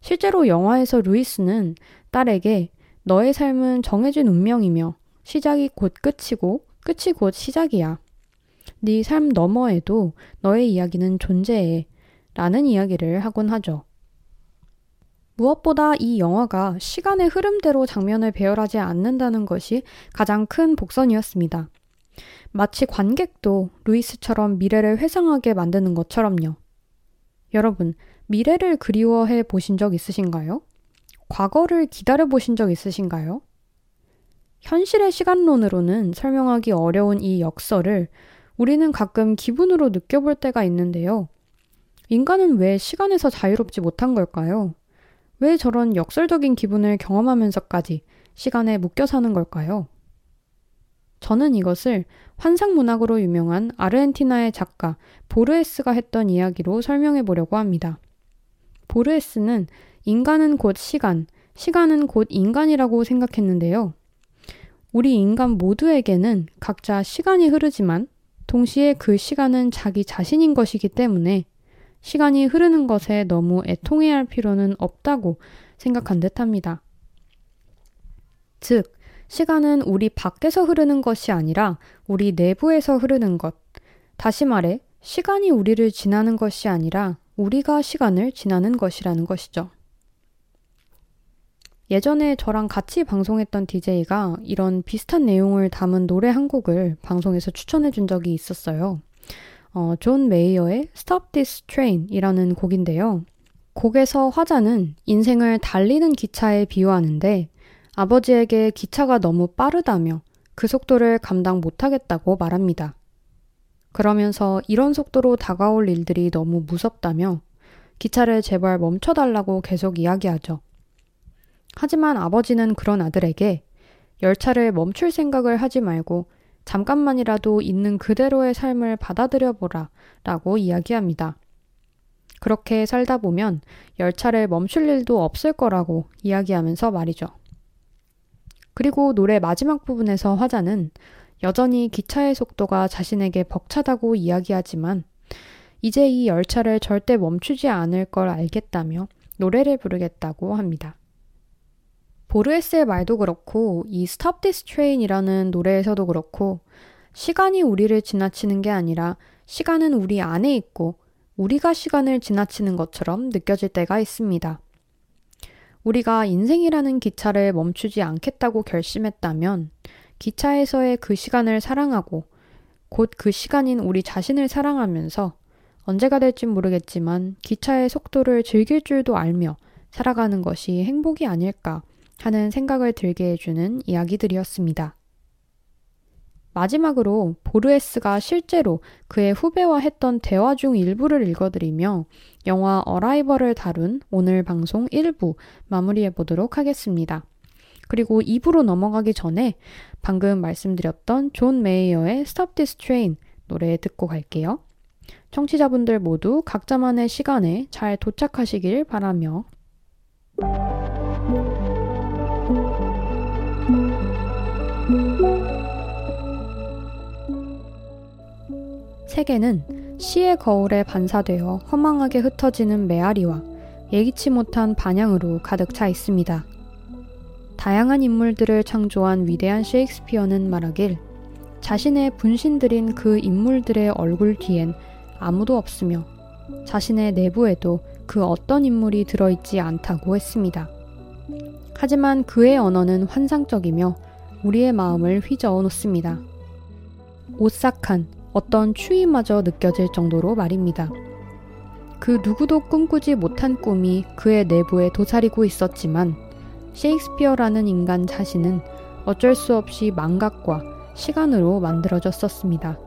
실제로 영화에서 루이스는 딸에게 너의 삶은 정해진 운명이며 시작이 곧 끝이고 끝이 곧 시작이야. 네 삶 너머에도 너의 이야기는 존재해. 라는 이야기를 하곤 하죠. 무엇보다 이 영화가 시간의 흐름대로 장면을 배열하지 않는다는 것이 가장 큰 복선이었습니다. 마치 관객도 루이스처럼 미래를 회상하게 만드는 것처럼요. 여러분, 미래를 그리워해 보신 적 있으신가요? 과거를 기다려 보신 적 있으신가요? 현실의 시간론으로는 설명하기 어려운 이 역설을 우리는 가끔 기분으로 느껴볼 때가 있는데요. 인간은 왜 시간에서 자유롭지 못한 걸까요? 왜 저런 역설적인 기분을 경험하면서까지 시간에 묶여 사는 걸까요? 저는 이것을 환상문학으로 유명한 아르헨티나의 작가 보르에스가 했던 이야기로 설명해 보려고 합니다. 보르에스는 인간은 곧 시간, 시간은 곧 인간이라고 생각했는데요. 우리 인간 모두에게는 각자 시간이 흐르지만 동시에 그 시간은 자기 자신인 것이기 때문에 시간이 흐르는 것에 너무 애통해야 할 필요는 없다고 생각한 듯 합니다. 즉, 시간은 우리 밖에서 흐르는 것이 아니라 우리 내부에서 흐르는 것. 다시 말해, 시간이 우리를 지나는 것이 아니라 우리가 시간을 지나는 것이라는 것이죠. 예전에 저랑 같이 방송했던 DJ가 이런 비슷한 내용을 담은 노래 한 곡을 방송에서 추천해 준 적이 있었어요. 어, 존 메이어의 Stop This Train 이라는 곡인데요. 곡에서 화자는 인생을 달리는 기차에 비유하는데 아버지에게 기차가 너무 빠르다며 그 속도를 감당 못하겠다고 말합니다. 그러면서 이런 속도로 다가올 일들이 너무 무섭다며 기차를 제발 멈춰달라고 계속 이야기하죠. 하지만 아버지는 그런 아들에게 열차를 멈출 생각을 하지 말고 잠깐만이라도 있는 그대로의 삶을 받아들여 보라 라고 이야기합니다. 그렇게 살다 보면 열차를 멈출 일도 없을 거라고 이야기하면서 말이죠. 그리고 노래 마지막 부분에서 화자는 여전히 기차의 속도가 자신에게 벅차다고 이야기하지만 이제 이 열차를 절대 멈추지 않을 걸 알겠다며 노래를 부르겠다고 합니다. 보르에스의 말도 그렇고 이 Stop This Train이라는 노래에서도 그렇고 시간이 우리를 지나치는 게 아니라 시간은 우리 안에 있고 우리가 시간을 지나치는 것처럼 느껴질 때가 있습니다. 우리가 인생이라는 기차를 멈추지 않겠다고 결심했다면 기차에서의 그 시간을 사랑하고 곧 그 시간인 우리 자신을 사랑하면서 언제가 될진 모르겠지만 기차의 속도를 즐길 줄도 알며 살아가는 것이 행복이 아닐까 하는 생각을 들게 해주는 이야기들이었습니다. 마지막으로 보르헤스가 실제로 그의 후배와 했던 대화 중 일부를 읽어드리며 영화 Arrival을 다룬 오늘 방송 1부 마무리해 보도록 하겠습니다. 그리고 2부로 넘어가기 전에 방금 말씀드렸던 존 메이어의 Stop This Train 노래 듣고 갈게요. 청취자분들 모두 각자만의 시간에 잘 도착하시길 바라며 세계는 시의 거울에 반사되어 허망하게 흩어지는 메아리와 예기치 못한 반향으로 가득 차 있습니다. 다양한 인물들을 창조한 위대한 셰익스피어는 말하길 자신의 분신들인 그 인물들의 얼굴 뒤엔 아무도 없으며 자신의 내부에도 그 어떤 인물이 들어있지 않다고 했습니다. 하지만 그의 언어는 환상적이며 우리의 마음을 휘저어 놓습니다. 오싹한 어떤 추위마저 느껴질 정도로 말입니다. 그 누구도 꿈꾸지 못한 꿈이 그의 내부에 도사리고 있었지만 셰익스피어라는 인간 자신은 어쩔 수 없이 망각과 시간으로 만들어졌었습니다.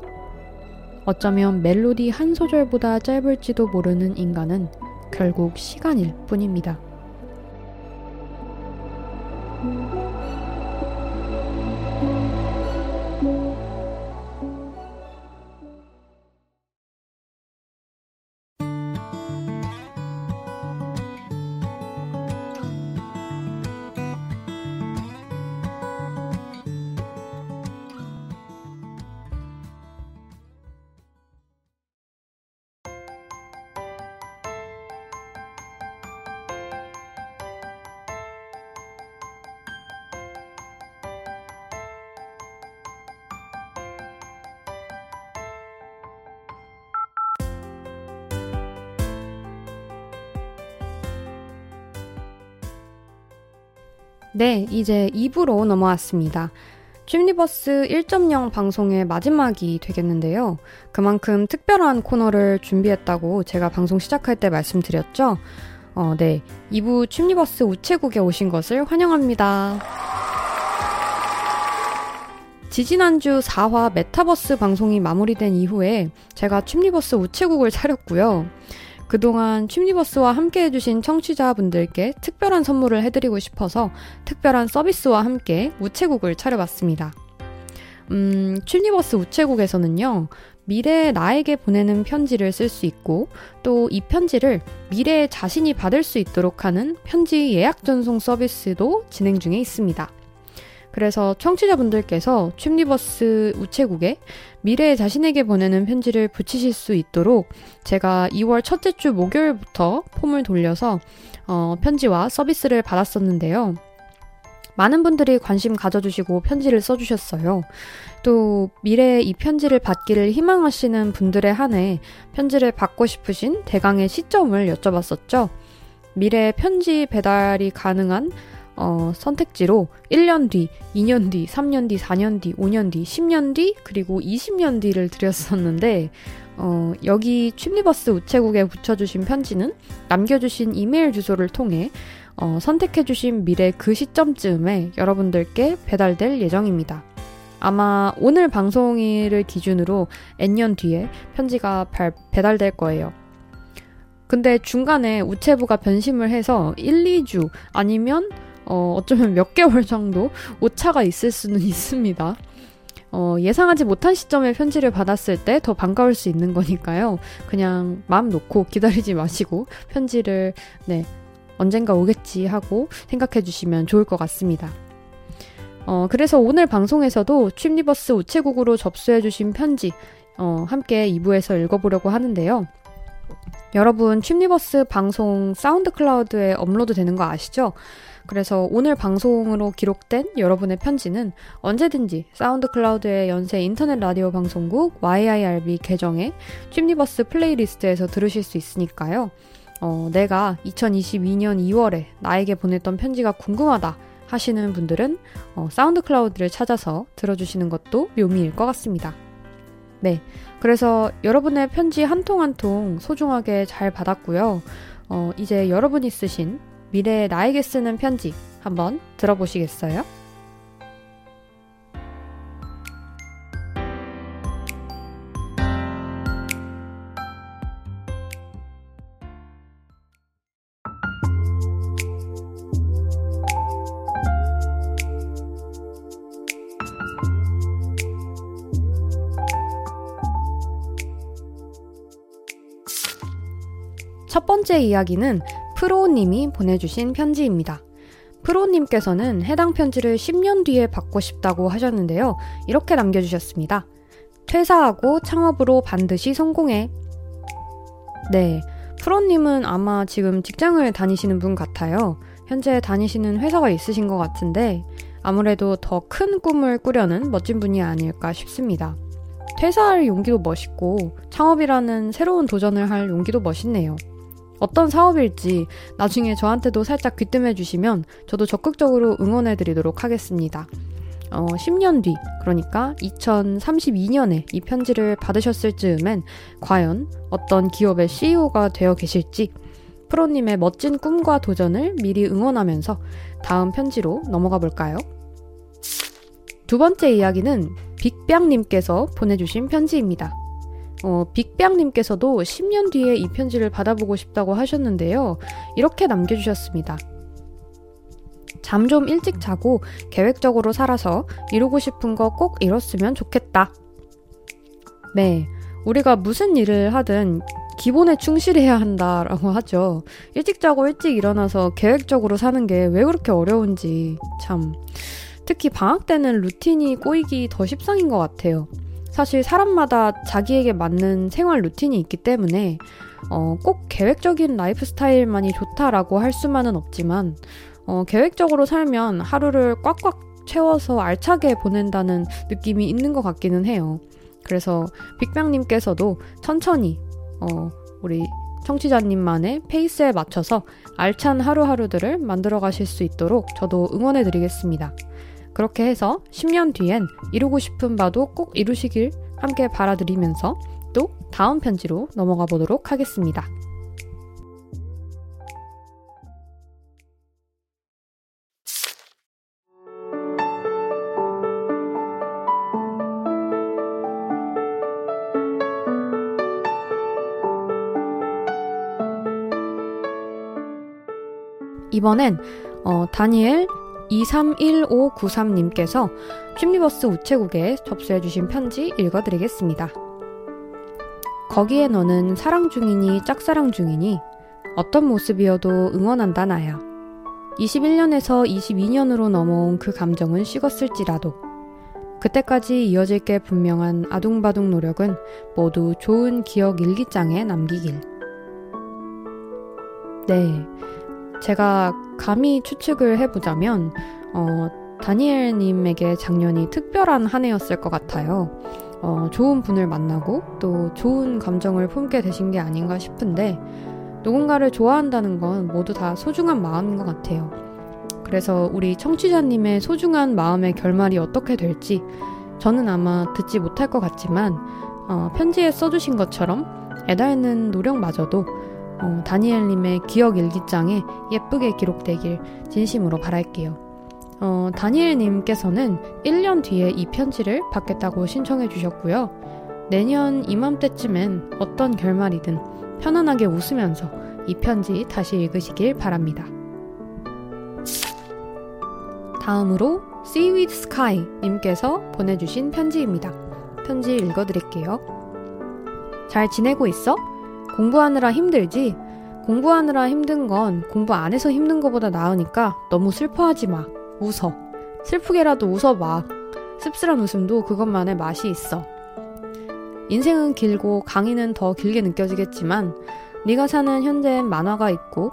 어쩌면 멜로디 한 소절보다 짧을지도 모르는 인간은 결국 시간일 뿐입니다. 네, 이제 2부로 넘어왔습니다. 춤리버스 1.0 방송의 마지막이 되겠는데요. 그만큼 특별한 코너를 준비했다고 제가 방송 시작할 때 말씀드렸죠. 어, 네. 2부 춤리버스 우체국에 오신 것을 환영합니다. 지지난주 4화 메타버스 방송이 마무리된 이후에 제가 춤리버스 우체국을 차렸고요. 그동안 춤리버스와 함께 해주신 청취자분들께 특별한 선물을 해드리고 싶어서 특별한 서비스와 함께 우체국을 차려봤습니다. 음, 춤리버스 우체국에서는요, 미래의 나에게 보내는 편지를 쓸 수 있고, 또 이 편지를 미래의 자신이 받을 수 있도록 하는 편지 예약 전송 서비스도 진행 중에 있습니다. 그래서 청취자분들께서 춤리버스 우체국에 미래의 자신에게 보내는 편지를 붙이실 수 있도록 제가 2월 첫째 주 목요일부터 폼을 돌려서 어, 편지와 서비스를 받았었는데요. 많은 분들이 관심 가져주시고 편지를 써주셨어요. 또 미래에 이 편지를 받기를 희망하시는 분들에 한해 편지를 받고 싶으신 대강의 시점을 여쭤봤었죠. 미래에 편지 배달이 가능한 어, 선택지로 1년 뒤, 2년 뒤, 3년 뒤, 4년 뒤, 5년 뒤, 10년 뒤, 그리고 20년 뒤를 드렸었는데, 어, 여기 춤리버스 우체국에 붙여주신 편지는 남겨주신 이메일 주소를 통해 어, 선택해주신 미래 그 시점쯤에 여러분들께 배달될 예정입니다. 아마 오늘 방송일을 기준으로 N년 뒤에 편지가 발, 배달될 거예요. 근데 중간에 우체부가 변심을 해서 1, 2주 아니면 어, 어쩌면 몇 개월 정도 오차가 있을 수는 있습니다. 어, 예상하지 못한 시점에 편지를 받았을 때 더 반가울 수 있는 거니까요. 그냥 마음 놓고 기다리지 마시고 편지를 네, 언젠가 오겠지 하고 생각해 주시면 좋을 것 같습니다. 어, 그래서 오늘 방송에서도 춤리버스 우체국으로 접수해 주신 편지 어, 함께 2부에서 읽어보려고 하는데요. 여러분 춤리버스 방송 SoundCloud에 업로드 되는 거 아시죠? 그래서 오늘 방송으로 기록된 여러분의 편지는 언제든지 SoundCloud의 연세 인터넷 라디오 방송국 YIRB 계정의 춤리버스 playlist에서 들으실 수 있으니까요. 어, 내가 2022년 2월에 나에게 보냈던 편지가 궁금하다 하시는 분들은 어, SoundCloud를 찾아서 들어주시는 것도 묘미일 것 같습니다. 네. 그래서 여러분의 편지 한 통 한통 소중하게 잘 받았고요. 어, 이제 여러분이 쓰신 미래의 나에게 쓰는 편지 한번 들어보시겠어요? 첫 번째 이야기는 프로님이 보내주신 편지입니다. 프로님께서는 해당 편지를 10년 뒤에 받고 싶다고 하셨는데요. 이렇게 남겨주셨습니다. 퇴사하고 창업으로 반드시 성공해. 네. 프로님은 아마 지금 직장을 다니시는 분 같아요. 현재 다니시는 회사가 있으신 것 같은데 아무래도 더 큰 꿈을 꾸려는 멋진 분이 아닐까 싶습니다. 퇴사할 용기도 멋있고 창업이라는 새로운 도전을 할 용기도 멋있네요. 어떤 사업일지 나중에 저한테도 살짝 귀뜸해 주시면 저도 적극적으로 응원해 드리도록 하겠습니다. 어, 10년 뒤, 그러니까 2032년에 이 편지를 받으셨을 즈음엔 과연 어떤 기업의 CEO가 되어 계실지 프로님의 멋진 꿈과 도전을 미리 응원하면서 다음 편지로 넘어가 볼까요? 두 번째 이야기는 빅병님께서 보내주신 편지입니다. 어, 빅병님께서도 10년 뒤에 이 편지를 받아보고 싶다고 하셨는데요. 이렇게 남겨주셨습니다. 잠 좀 일찍 자고 계획적으로 살아서 이루고 싶은 거 꼭 이뤘으면 좋겠다. 네. 우리가 무슨 일을 하든 기본에 충실해야 한다라고 하죠. 일찍 자고 일찍 일어나서 계획적으로 사는 게 왜 그렇게 어려운지 참. 특히 방학 때는 루틴이 꼬이기 더 십상인 것 같아요. 사실 사람마다 자기에게 맞는 생활 루틴이 있기 때문에 어, 꼭 계획적인 lifestyle만이 좋다라고 할 수만은 없지만 어, 계획적으로 살면 하루를 꽉꽉 채워서 알차게 보낸다는 느낌이 있는 것 같기는 해요. 그래서 빅병님께서도 천천히 어, 우리 청취자님만의 페이스에 맞춰서 알찬 하루하루들을 만들어 가실 수 있도록 저도 응원해 드리겠습니다. 그렇게 해서 10년 뒤엔 이루고 싶은 바도 꼭 이루시길 함께 바라드리면서 또 다음 편지로 넘어가 보도록 하겠습니다. 이번엔 어, 다니엘 231593님께서 취미버스 우체국에 접수해주신 편지 읽어드리겠습니다. 거기에 너는 사랑 중이니 짝사랑 중이니 어떤 모습이어도 응원한다 나야. 21년에서 22년으로 넘어온 그 감정은 식었을지라도 그때까지 이어질 게 분명한 아둥바둥 노력은 모두 좋은 기억 일기장에 남기길. 네. 제가 감히 추측을 해보자면, 어, 다니엘님에게 작년이 특별한 한 해였을 것 같아요. 어, 좋은 분을 만나고 또 좋은 감정을 품게 되신 게 아닌가 싶은데, 누군가를 좋아한다는 건 모두 다 소중한 마음인 것 같아요. 그래서 우리 청취자님의 소중한 마음의 결말이 어떻게 될지 저는 아마 듣지 못할 것 같지만 어, 편지에 써주신 것처럼 애달는 노력마저도 어, 다니엘님의 기억 일기장에 예쁘게 기록되길 진심으로 바랄게요. 어, 다니엘님께서는 1년 뒤에 이 편지를 받겠다고 신청해 주셨고요. 내년 이맘때쯤엔 어떤 결말이든 편안하게 웃으면서 이 편지 다시 읽으시길 바랍니다. 다음으로 Seaweed Sky 님께서 보내주신 편지입니다. 편지 읽어드릴게요. 잘 지내고 있어? 공부하느라 힘들지? 공부하느라 힘든 건 공부 안 해서 힘든 것보다 나으니까 너무 슬퍼하지 마. 웃어. 슬프게라도 웃어봐. 씁쓸한 웃음도 그것만의 맛이 있어. 인생은 길고 강의는 더 길게 느껴지겠지만 네가 사는 현재엔 만화가 있고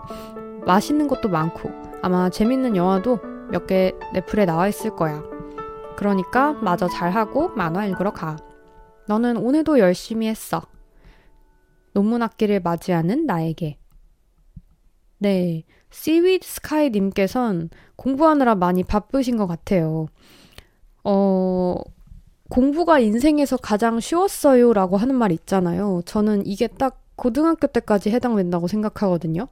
맛있는 것도 많고 아마 재밌는 영화도 몇 개 넷플에 나와 있을 거야. 그러니까 마저 잘하고 만화 읽으러 가. 너는 오늘도 열심히 했어. 논문 학기를 맞이하는 나에게. 네, Seaweed Sky 님께선 공부하느라 많이 바쁘신 것 같아요. 어, 공부가 인생에서 가장 쉬웠어요 라고 하는 말 있잖아요. 저는 이게 딱 고등학교 때까지 해당된다고 생각하거든요.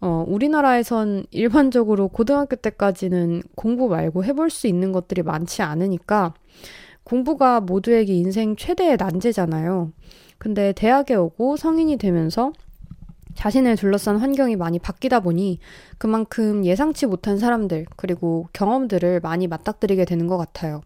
어, 우리나라에선 일반적으로 고등학교 때까지는 공부 말고 해볼 수 있는 것들이 많지 않으니까 공부가 모두에게 인생 최대의 난제잖아요. 근데 대학에 오고 성인이 되면서 자신을 둘러싼 환경이 많이 바뀌다 보니 그만큼 예상치 못한 사람들, 그리고 경험들을 많이 맞닥뜨리게 되는 것 같아요.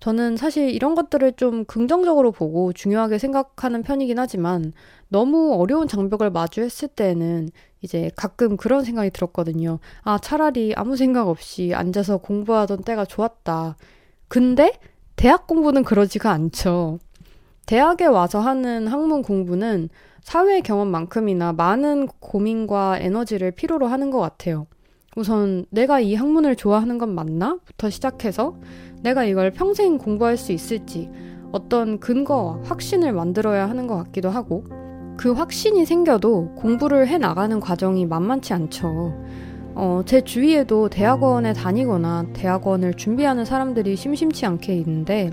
저는 사실 이런 것들을 좀 긍정적으로 보고 중요하게 생각하는 편이긴 하지만 너무 어려운 장벽을 마주했을 때는 이제 가끔 그런 생각이 들었거든요. 아, 차라리 아무 생각 없이 앉아서 공부하던 때가 좋았다. 근데 대학 공부는 그러지가 않죠. 대학에 와서 하는 학문 공부는 사회 경험만큼이나 많은 고민과 에너지를 필요로 하는 것 같아요. 우선 내가 이 학문을 좋아하는 건 맞나? 부터 시작해서 내가 이걸 평생 공부할 수 있을지 어떤 근거와 확신을 만들어야 하는 것 같기도 하고 그 확신이 생겨도 공부를 해 나가는 과정이 만만치 않죠. 어, 제 주위에도 대학원에 다니거나 대학원을 준비하는 사람들이 심심치 않게 있는데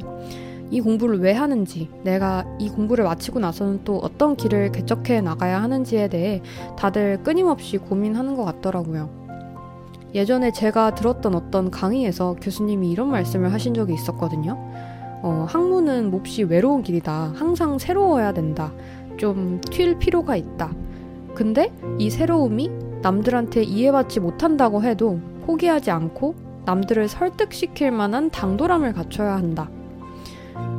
이 공부를 왜 하는지, 내가 이 공부를 마치고 나서는 또 어떤 길을 개척해 나가야 하는지에 대해 다들 끊임없이 고민하는 것 같더라고요. 예전에 제가 들었던 어떤 강의에서 교수님이 이런 말씀을 하신 적이 있었거든요. 어, 학문은 몹시 외로운 길이다. 항상 새로워야 된다. 좀 튈 필요가 있다. 근데 이 새로움이 남들한테 이해받지 못한다고 해도 포기하지 않고 남들을 설득시킬 만한 당돌함을 갖춰야 한다.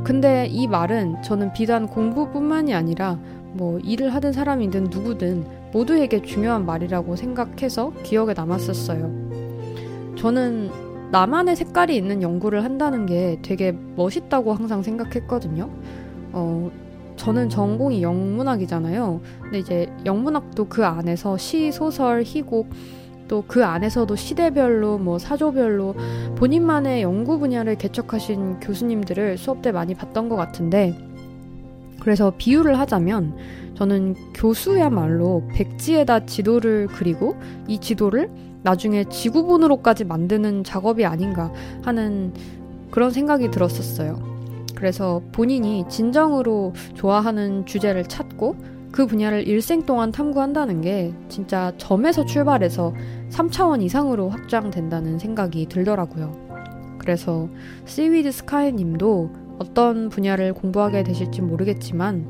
근데 이 말은 저는 비단 공부뿐만이 아니라 뭐 일을 하든 사람이든 누구든 모두에게 중요한 말이라고 생각해서 기억에 남았었어요. 저는 나만의 색깔이 있는 연구를 한다는 게 되게 멋있다고 항상 생각했거든요. 어, 저는 전공이 영문학이잖아요. 근데 이제 영문학도 그 안에서 시, 소설, 희곡, 또 그 안에서도 시대별로 뭐 사조별로 본인만의 연구 분야를 개척하신 교수님들을 수업 때 많이 봤던 것 같은데 그래서 비유를 하자면 저는 교수야말로 백지에다 지도를 그리고 이 지도를 나중에 지구본으로까지 만드는 작업이 아닌가 하는 그런 생각이 들었었어요. 그래서 본인이 진정으로 좋아하는 주제를 찾고 그 분야를 일생 동안 탐구한다는 게 진짜 점에서 출발해서 3차원 이상으로 확장된다는 생각이 들더라고요. 그래서 시위드 스카이 님도 어떤 분야를 공부하게 되실지 모르겠지만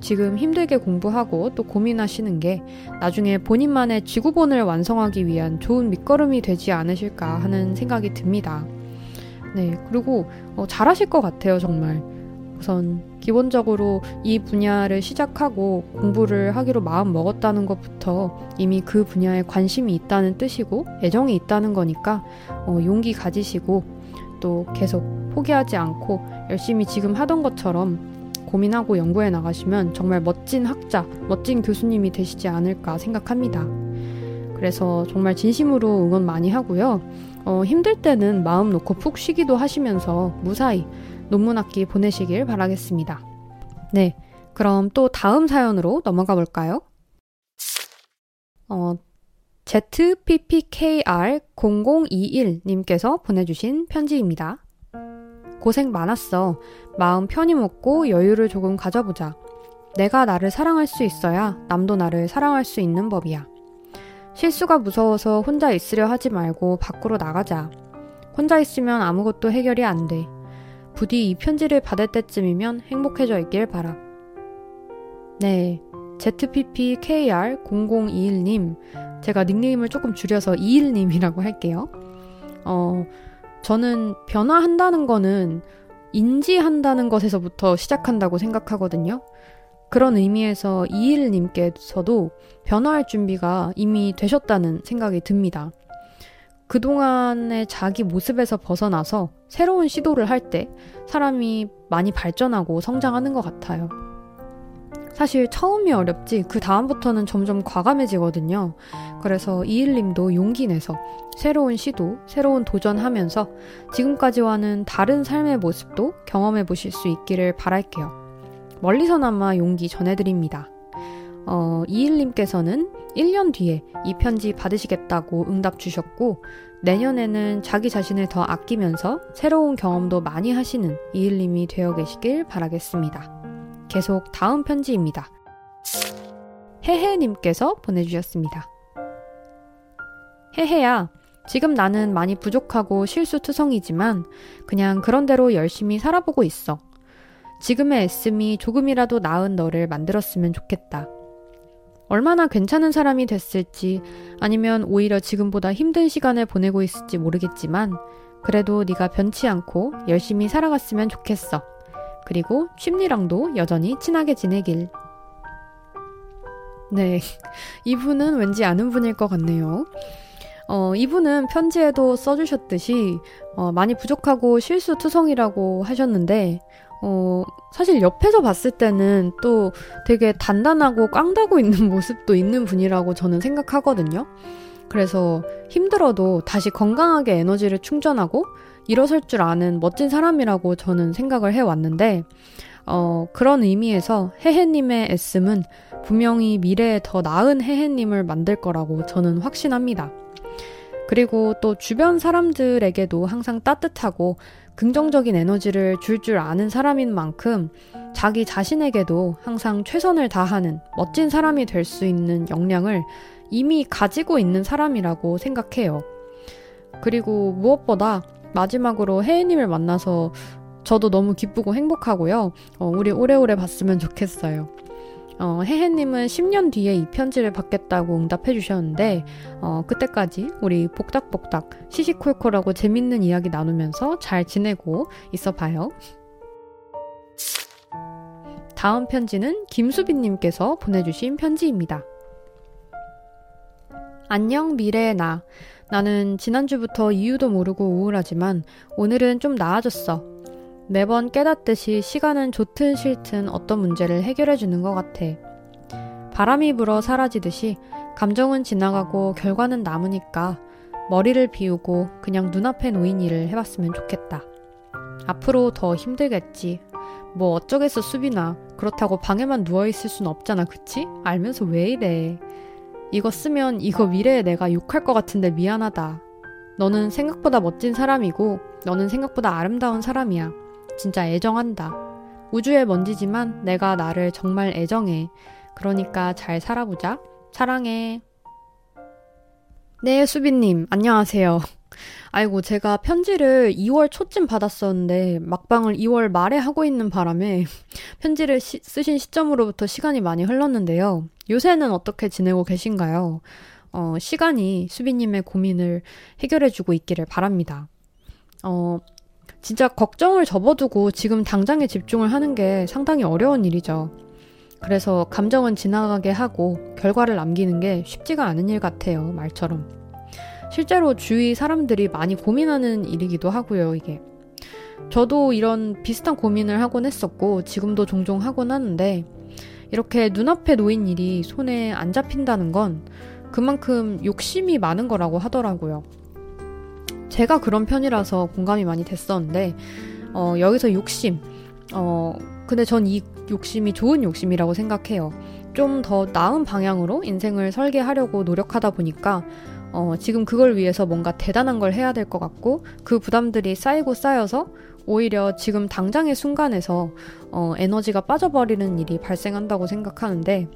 지금, 힘들게 공부하고 또 고민하시는 게 나중에 본인만의 지구본을 완성하기 위한 좋은 밑거름이 되지 않으실까 하는 생각이 듭니다. 네, 그리고 어, 잘하실 것 같아요, 정말. 우선 기본적으로 이 분야를 시작하고 공부를 하기로 마음 먹었다는 것부터 이미 그 분야에 관심이 있다는 뜻이고 애정이 있다는 거니까 어, 용기 가지시고 또 계속 포기하지 않고 열심히 지금 하던 것처럼 고민하고 연구해 나가시면 정말 멋진 학자, 멋진 교수님이 되시지 않을까 생각합니다. 그래서 정말 진심으로 응원 많이 하고요. 어, 힘들 때는 마음 놓고 푹 쉬기도 하시면서 무사히 논문 학기 보내시길 바라겠습니다. 네. 그럼 또 다음 사연으로 넘어가 볼까요? 어, ZPPKR0021님께서 보내주신 편지입니다. 고생 많았어. 마음 편히 먹고 여유를 조금 가져보자. 내가 나를 사랑할 수 있어야 남도 나를 사랑할 수 있는 법이야. 실수가 무서워서 혼자 있으려 하지 말고 밖으로 나가자. 혼자 있으면 아무것도 해결이 안 돼. 부디 이 편지를 받을 때쯤이면 행복해져 있길 바라. 네. ZPPKR0021님. 제가 닉네임을 조금 줄여서 21님이라고 할게요. 어, 저는 변화한다는 거는 인지한다는 것에서부터 시작한다고 생각하거든요. 그런 의미에서 이일님께서도 변화할 준비가 이미 되셨다는 생각이 듭니다. 그동안의 자기 모습에서 벗어나서 새로운 시도를 할 때 사람이 많이 발전하고 성장하는 것 같아요. 사실 처음이 어렵지 그 다음부터는 점점 과감해지거든요. 그래서 이일님도 용기 내서 새로운 시도, 새로운 도전하면서 지금까지와는 다른 삶의 모습도 경험해 보실 수 있기를 바랄게요. 멀리서나마 용기 전해드립니다. 어, 이일님께서는 1년 뒤에 이 편지 받으시겠다고 응답 주셨고, 내년에는 자기 자신을 더 아끼면서 새로운 경험도 많이 하시는 이일님이 되어 계시길 바라겠습니다. 계속 다음 편지입니다. 해해님께서 보내주셨습니다. 해해야, 지금 나는 많이 부족하고 실수투성이지만 그냥 그런대로 열심히 살아보고 있어. 지금의 애씀이 조금이라도 나은 너를 만들었으면 좋겠다. 얼마나 괜찮은 사람이 됐을지 아니면 오히려 지금보다 힘든 시간을 보내고 있을지 모르겠지만 그래도 네가 변치 않고 열심히 살아갔으면 좋겠어. 그리고 취미랑도 여전히 친하게 지내길. 네. 이분은 왠지 아는 분일 것 같네요. 어, 이분은 편지에도 써주셨듯이, 어, 많이 부족하고 실수투성이라고 하셨는데, 어, 사실 옆에서 봤을 때는 또 되게 단단하고 깡다고 있는 모습도 있는 분이라고 저는 생각하거든요. 그래서 힘들어도 다시 건강하게 에너지를 충전하고 일어설 줄 아는 멋진 사람이라고 저는 생각을 해왔는데, 어, 그런 의미에서 해해님의 애씀은 분명히 미래에 더 나은 해해님을 만들 거라고 저는 확신합니다. 그리고 또 주변 사람들에게도 항상 따뜻하고 긍정적인 에너지를 줄줄 줄 아는 사람인 만큼 자기 자신에게도 항상 최선을 다하는 멋진 사람이 될 수 있는 역량을 이미 가지고 있는 사람이라고 생각해요. 그리고 무엇보다 마지막으로 혜혜님을 만나서 저도 너무 기쁘고 행복하고요. 어, 우리 오래오래 봤으면 좋겠어요. 어, 혜혜님은 10년 뒤에 이 편지를 받겠다고 응답해 주셨는데, 어, 그때까지 우리 복닥복닥 시시콜콜하고 재밌는 이야기 나누면서 잘 지내고 있어 봐요. 다음 편지는 김수빈님께서 보내주신 편지입니다. 안녕 미래의 나. 나는 지난주부터 이유도 모르고 우울하지만 오늘은 좀 나아졌어. 매번 깨닫듯이 시간은 좋든 싫든 어떤 문제를 해결해 주는 것 같아. 바람이 불어 사라지듯이 감정은 지나가고 결과는 남으니까 머리를 비우고 그냥 눈앞에 놓인 일을 해봤으면 좋겠다. 앞으로 더 힘들겠지. 뭐 어쩌겠어 수빈아. 그렇다고 방에만 누워있을 순 없잖아, 그치? 알면서 왜 이래. 이거 쓰면 이거 미래에 내가 욕할 것 같은데 미안하다. 너는 생각보다 멋진 사람이고, 너는 생각보다 아름다운 사람이야. 진짜 애정한다. 우주의 먼지지만 내가 나를 정말 애정해. 그러니까 잘 살아보자. 사랑해. 네, 수빈님, 안녕하세요. 아이고, 제가 편지를 2월 초쯤 받았었는데, 막방을 2월 말에 하고 있는 바람에, 편지를 시, 쓰신 시점으로부터 시간이 많이 흘렀는데요. 요새는 어떻게 지내고 계신가요? 어, 시간이 수빈님의 고민을 해결해주고 있기를 바랍니다. 어, 진짜 걱정을 접어두고 지금 당장에 집중을 하는 게 상당히 어려운 일이죠. 그래서 감정은 지나가게 하고 결과를 남기는 게 쉽지가 않은 일 같아요. 말처럼. 실제로 주위 사람들이 많이 고민하는 일이기도 하고요, 이게. 저도 이런 비슷한 고민을 하곤 했었고, 지금도 종종 하곤 하는데, 이렇게 눈앞에 놓인 일이 손에 안 잡힌다는 건 그만큼 욕심이 많은 거라고 하더라고요. 제가 그런 편이라서 공감이 많이 됐었는데, 어, 여기서 욕심. 어, 근데 전 이 욕심이 좋은 욕심이라고 생각해요. 좀 더 나은 방향으로 인생을 설계하려고 노력하다 보니까, 어, 지금 그걸 위해서 뭔가 대단한 걸 해야 될 것 같고, 그 부담들이 쌓이고 쌓여서 오히려 지금 당장의 순간에서 어, 에너지가 빠져버리는 일이 발생한다고 생각하는데,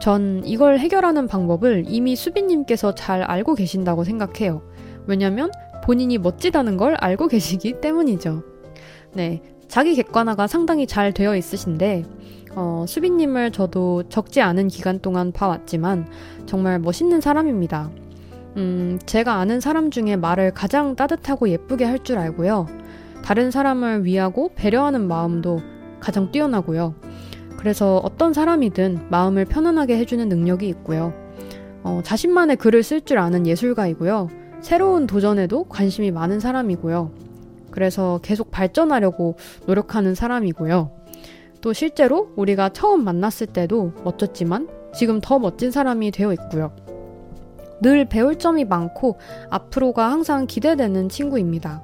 전 이걸 해결하는 방법을 이미 수빈님께서 잘 알고 계신다고 생각해요. 왜냐면 본인이 멋지다는 걸 알고 계시기 때문이죠. 네. 자기 객관화가 상당히 잘 되어 있으신데, 어, 수빈님을 저도 적지 않은 기간 동안 봐왔지만, 정말 멋있는 사람입니다. 음, 제가 아는 사람 중에 말을 가장 따뜻하고 예쁘게 할 줄 알고요. 다른 사람을 위하고 배려하는 마음도 가장 뛰어나고요. 그래서 어떤 사람이든 마음을 편안하게 해주는 능력이 있고요. 어, 자신만의 글을 쓸 줄 아는 예술가이고요. 새로운 도전에도 관심이 많은 사람이고요. 그래서 계속 발전하려고 노력하는 사람이고요. 또 실제로 우리가 처음 만났을 때도 멋졌지만 지금 더 멋진 사람이 되어 있고요. 늘 배울 점이 많고 앞으로가 항상 기대되는 친구입니다.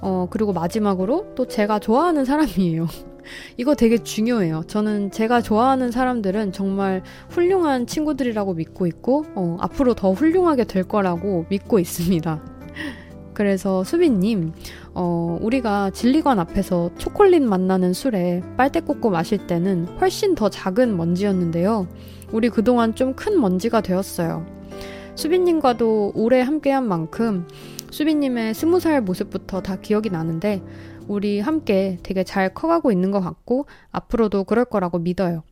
어, 그리고 마지막으로 또 제가 좋아하는 사람이에요. 이거 되게 중요해요. 저는 제가 좋아하는 사람들은 정말 훌륭한 친구들이라고 믿고 있고, 어, 앞으로 더 훌륭하게 될 거라고 믿고 있습니다. 그래서 수빈님, 어, 우리가 진리관 앞에서 초콜릿 만나는 술에 빨대 꽂고 마실 때는 훨씬 더 작은 먼지였는데요. 우리 그동안 좀 큰 먼지가 되었어요. 수빈님과도 오래 함께한 만큼 수빈님의 스무 살 모습부터 다 기억이 나는데 우리 함께 되게 잘 커가고 있는 것 같고 앞으로도 그럴 거라고 믿어요.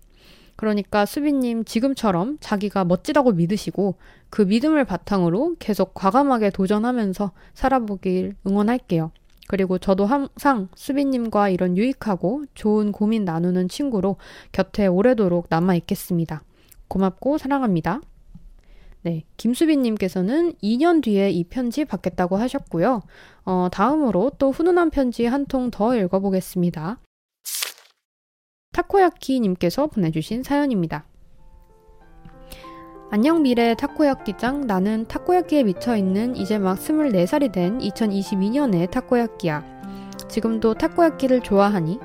그러니까 수빈님 지금처럼 자기가 멋지다고 믿으시고 그 믿음을 바탕으로 계속 과감하게 도전하면서 살아보길 응원할게요. 그리고 저도 항상 수빈님과 이런 유익하고 좋은 고민 나누는 친구로 곁에 오래도록 남아있겠습니다. 고맙고 사랑합니다. 네, 김수빈님께서는 2년 뒤에 이 편지 받겠다고 하셨고요. 어, 다음으로 또 훈훈한 편지 한 통 더 읽어보겠습니다. 타코야키님께서 보내주신 사연입니다. 안녕 미래 타코야끼짱 나는 타코야끼에 미쳐있는 이제 막 24살이 된 2022년의 타코야끼야. 지금도 타코야끼를 좋아하니?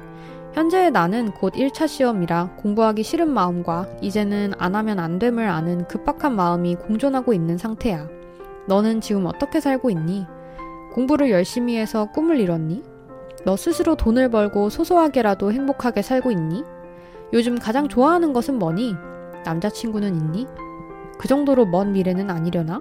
현재의 나는 곧 1차 시험이라 공부하기 싫은 마음과 이제는 안 하면 안 됨을 아는 급박한 마음이 공존하고 있는 상태야. 너는 지금 어떻게 살고 있니? 공부를 열심히 해서 꿈을 이뤘니? 너 스스로 돈을 벌고 소소하게라도 행복하게 살고 있니? 요즘 가장 좋아하는 것은 뭐니? 남자친구는 있니? 그 정도로 먼 미래는 아니려나?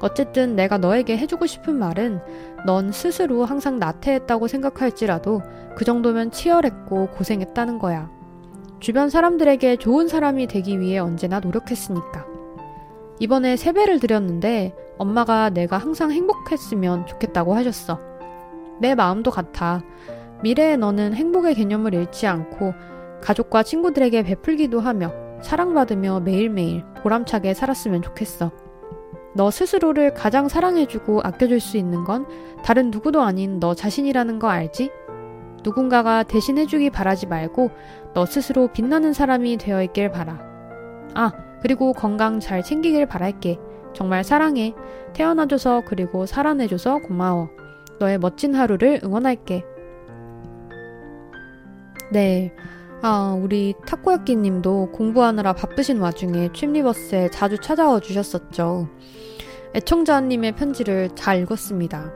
어쨌든 내가 너에게 해주고 싶은 말은 넌 스스로 항상 나태했다고 생각할지라도 그 정도면 치열했고 고생했다는 거야. 주변 사람들에게 좋은 사람이 되기 위해 언제나 노력했으니까. 이번에 세배를 드렸는데 엄마가 내가 항상 행복했으면 좋겠다고 하셨어. 내 마음도 같아. 미래의 너는 행복의 개념을 잃지 않고 가족과 친구들에게 베풀기도 하며 사랑받으며 매일매일 보람차게 살았으면 좋겠어. 너 스스로를 가장 사랑해주고 아껴줄 수 있는 건 다른 누구도 아닌 너 자신이라는 거 알지? 누군가가 대신해주기 바라지 말고 너 스스로 빛나는 사람이 되어 있길 바라. 아, 그리고 건강 잘 챙기길 바랄게. 정말 사랑해. 태어나줘서 그리고 살아내줘서 고마워. 너의 멋진 하루를 응원할게. 네. 아, 우리 타코야끼 님도 공부하느라 바쁘신 와중에 취미버스에 자주 찾아와 주셨었죠. 애청자님의 편지를 잘 읽었습니다.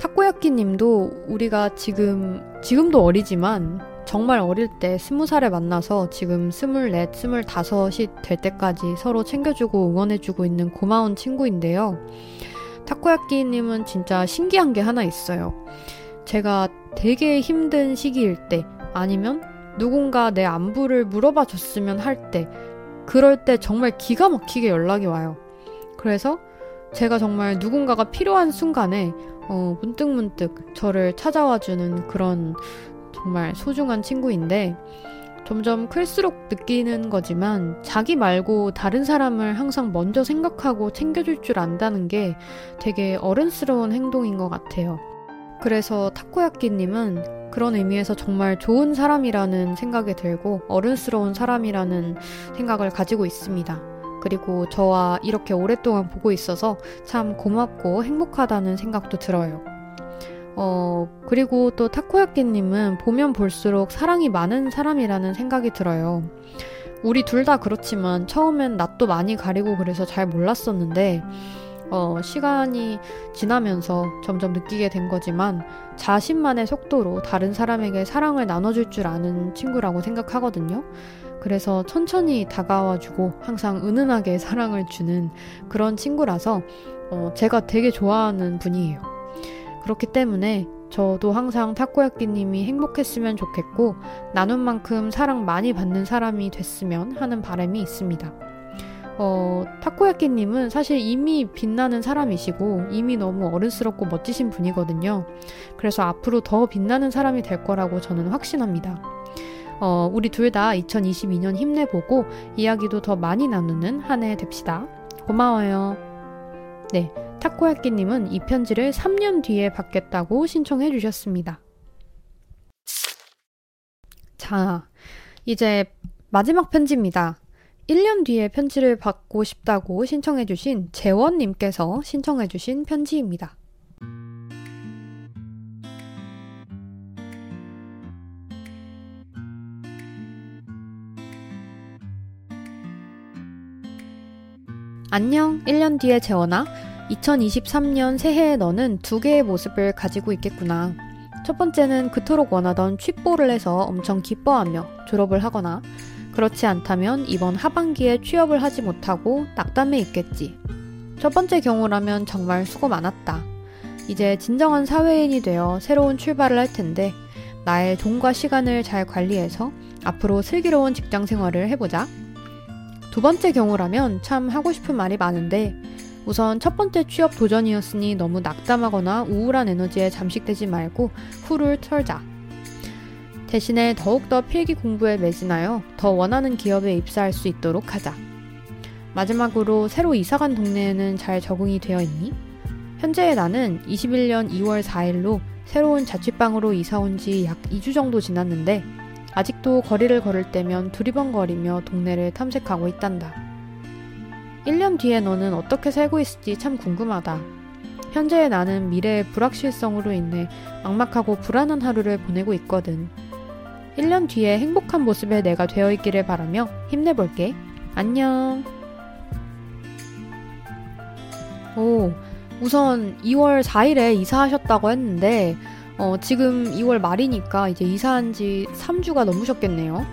타코야끼 님도 우리가 지금, 지금도 어리지만 정말 어릴 때 스무 살에 만나서 지금 스물넷, 스물다섯이 될 때까지 서로 챙겨주고 응원해주고 있는 고마운 친구인데요. 타코야끼님은 진짜 신기한 게 하나 있어요. 제가 되게 힘든 시기일 때, 아니면 누군가 내 안부를 물어봐 줬으면 할 때, 그럴 때 정말 기가 막히게 연락이 와요. 그래서 제가 정말 누군가가 필요한 순간에 어, 문득문득 저를 찾아와 주는 그런 정말 소중한 친구인데 점점 클수록 느끼는 거지만 자기 말고 다른 사람을 항상 먼저 생각하고 챙겨줄 줄 안다는 게 되게 어른스러운 행동인 것 같아요. 그래서 타코야끼님은 그런 의미에서 정말 좋은 사람이라는 생각이 들고 어른스러운 사람이라는 생각을 가지고 있습니다. 그리고 저와 이렇게 오랫동안 보고 있어서 참 고맙고 행복하다는 생각도 들어요. 어, 그리고 또 타코야끼님은 보면 볼수록 사랑이 많은 사람이라는 생각이 들어요. 우리 둘 다 그렇지만 처음엔 낯도 많이 가리고 그래서 잘 몰랐었는데, 어, 시간이 지나면서 점점 느끼게 된 거지만 자신만의 속도로 다른 사람에게 사랑을 나눠줄 줄 아는 친구라고 생각하거든요. 그래서 천천히 다가와주고 항상 은은하게 사랑을 주는 그런 친구라서 어, 제가 되게 좋아하는 분이에요. 그렇기 때문에 저도 항상 타코야끼님이 행복했으면 좋겠고 나눈 만큼 사랑 많이 받는 사람이 됐으면 하는 바람이 있습니다. 어, 타코야끼님은 사실 이미 빛나는 사람이시고 이미 너무 어른스럽고 멋지신 분이거든요. 그래서 앞으로 더 빛나는 사람이 될 거라고 저는 확신합니다. 어, 우리 둘 다 2022년 힘내보고 이야기도 더 많이 나누는 한 해 됩시다. 고마워요. 네. 타코야끼님은 이 편지를 3년 뒤에 받겠다고 신청해 주셨습니다. 자, 이제 마지막 편지입니다. 1년 뒤에 편지를 받고 싶다고 신청해 주신 재원님께서 신청해 주신 편지입니다. 안녕, 1년 뒤에 재원아. 2023년 새해에 너는 두 개의 모습을 가지고 있겠구나. 첫 번째는 그토록 원하던 취뽀를 해서 엄청 기뻐하며 졸업을 하거나 그렇지 않다면 이번 하반기에 취업을 하지 못하고 낙담해 있겠지. 첫 번째 경우라면 정말 수고 많았다. 이제 진정한 사회인이 되어 새로운 출발을 할 텐데 나의 돈과 시간을 잘 관리해서 앞으로 슬기로운 직장 생활을 해보자. 두 번째 경우라면 참 하고 싶은 말이 많은데 우선 첫 번째 취업 도전이었으니 너무 낙담하거나 우울한 에너지에 잠식되지 말고 후를 털자. 대신에 더욱더 필기 공부에 매진하여 더 원하는 기업에 입사할 수 있도록 하자. 마지막으로 새로 이사간 동네에는 잘 적응이 되어 있니? 현재의 나는 21년 2월 4일로 새로운 자취방으로 이사 온 지 약 2주 정도 지났는데 아직도 거리를 걸을 때면 두리번거리며 동네를 탐색하고 있단다. 1년 뒤에 너는 어떻게 살고 있을지 참 궁금하다. 현재의 나는 미래의 불확실성으로 인해 막막하고 불안한 하루를 보내고 있거든. 1년 뒤에 행복한 모습의 내가 되어 있기를 바라며 힘내볼게. 안녕. 오, 우선 2월 4일에 이사하셨다고 했는데, 어, 지금 2월 말이니까 이제 이사한 지 3주가 넘으셨겠네요.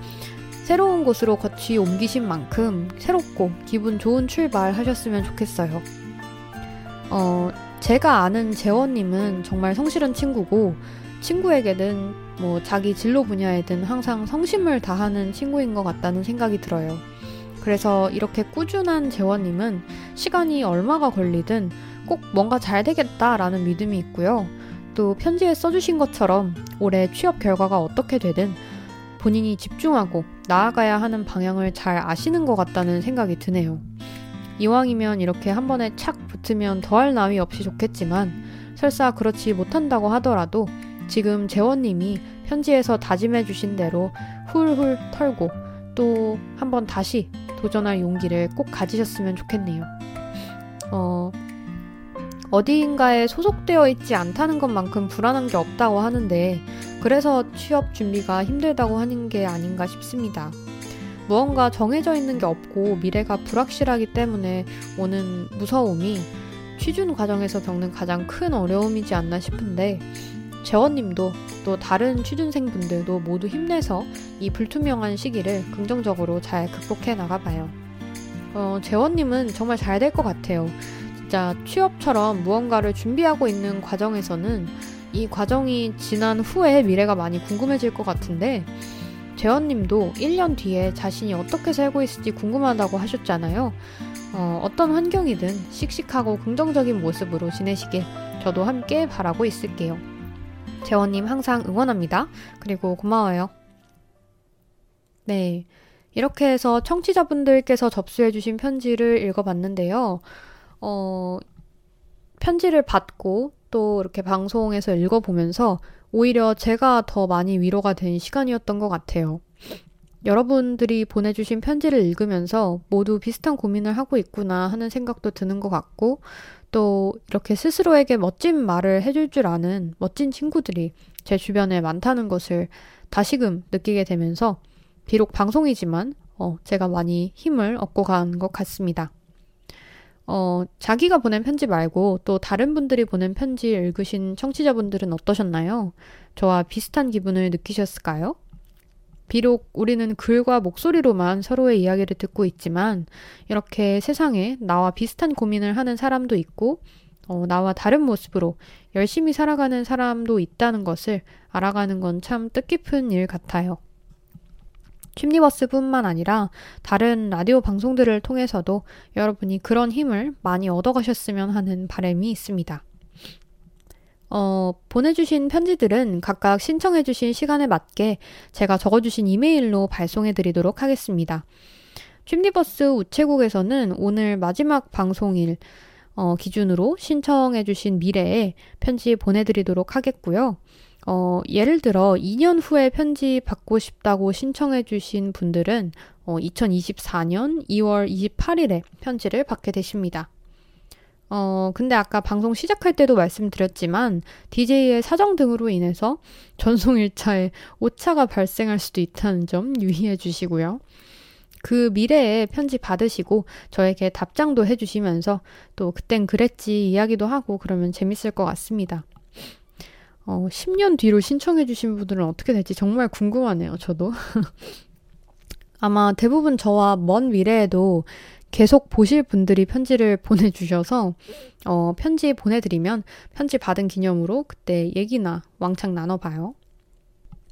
새로운 곳으로 거치 옮기신 만큼 새롭고 기분 좋은 출발 하셨으면 좋겠어요. 어, 제가 아는 재원님은 정말 성실한 친구고, 친구에게는 뭐 자기 진로 분야에든 항상 성심을 다하는 친구인 것 같다는 생각이 들어요. 그래서 이렇게 꾸준한 재원님은 시간이 얼마가 걸리든 꼭 뭔가 잘 되겠다라는 믿음이 있고요. 또 편지에 써주신 것처럼 올해 취업 결과가 어떻게 되든 본인이 집중하고 나아가야 하는 방향을 잘 아시는 것 같다는 생각이 드네요. 이왕이면 이렇게 한 번에 착 붙으면 더할 나위 없이 좋겠지만 설사 그렇지 못한다고 하더라도 지금 재원님이 편지에서 다짐해 주신 대로 훌훌 털고 또 한번 다시 도전할 용기를 꼭 가지셨으면 좋겠네요. 어, 어디인가에 소속되어 있지 않다는 것만큼 불안한 게 없다고 하는데 그래서 취업 준비가 힘들다고 하는 게 아닌가 싶습니다. 무언가 정해져 있는 게 없고 미래가 불확실하기 때문에 오는 무서움이 취준 과정에서 겪는 가장 큰 어려움이지 않나 싶은데 재원님도 또 다른 취준생분들도 모두 힘내서 이 불투명한 시기를 긍정적으로 잘 극복해 나가봐요. 어, 재원님은 정말 잘 될 것 같아요. 진짜 취업처럼 무언가를 준비하고 있는 과정에서는 이 과정이 지난 후에 미래가 많이 궁금해질 것 같은데 재원님도 1년 뒤에 자신이 어떻게 살고 있을지 궁금하다고 하셨잖아요. 어, 어떤 환경이든 씩씩하고 긍정적인 모습으로 지내시길 저도 함께 바라고 있을게요. 재원님 항상 응원합니다. 그리고 고마워요. 네. 이렇게 해서 청취자분들께서 접수해주신 편지를 읽어봤는데요. 어, 편지를 받고 또 이렇게 방송에서 읽어보면서 오히려 제가 더 많이 위로가 된 시간이었던 것 같아요. 여러분들이 보내주신 편지를 읽으면서 모두 비슷한 고민을 하고 있구나 하는 생각도 드는 것 같고, 또 이렇게 스스로에게 멋진 말을 해줄 줄 아는 멋진 친구들이 제 주변에 많다는 것을 다시금 느끼게 되면서, 비록 방송이지만, 어, 제가 많이 힘을 얻고 간 것 같습니다. 어, 자기가 보낸 편지 말고 또 다른 분들이 보낸 편지 읽으신 청취자분들은 어떠셨나요? 저와 비슷한 기분을 느끼셨을까요? 비록 우리는 글과 목소리로만 서로의 이야기를 듣고 있지만 이렇게 세상에 나와 비슷한 고민을 하는 사람도 있고 어, 나와 다른 모습으로 열심히 살아가는 사람도 있다는 것을 알아가는 건 참 뜻깊은 일 같아요. 춤니버스뿐만 아니라 다른 라디오 방송들을 통해서도 여러분이 그런 힘을 많이 얻어가셨으면 하는 바람이 있습니다. 어, 보내주신 편지들은 각각 신청해주신 시간에 맞게 제가 적어주신 이메일로 발송해드리도록 하겠습니다. 춤니버스 우체국에서는 오늘 마지막 방송일 어, 기준으로 신청해주신 미래에 편지 보내드리도록 하겠고요. 어, 예를 들어 2년 후에 편지 받고 싶다고 신청해 주신 분들은 어, 2024년 2월 28일에 편지를 받게 되십니다. 어, 근데 아까 방송 시작할 때도 말씀드렸지만 DJ의 사정 등으로 인해서 전송 일차에 오차가 발생할 수도 있다는 점 유의해 주시고요. 그 미래에 편지 받으시고 저에게 답장도 해 주시면서 또 그땐 그랬지 이야기도 하고 그러면 재밌을 것 같습니다. 어, 10년 뒤로 신청해 주신 분들은 어떻게 될지 정말 궁금하네요, 저도. 아마 대부분 저와 먼 미래에도 계속 보실 분들이 편지를 보내주셔서, 어, 편지 보내드리면 편지 받은 기념으로 그때 얘기나 왕창 나눠봐요.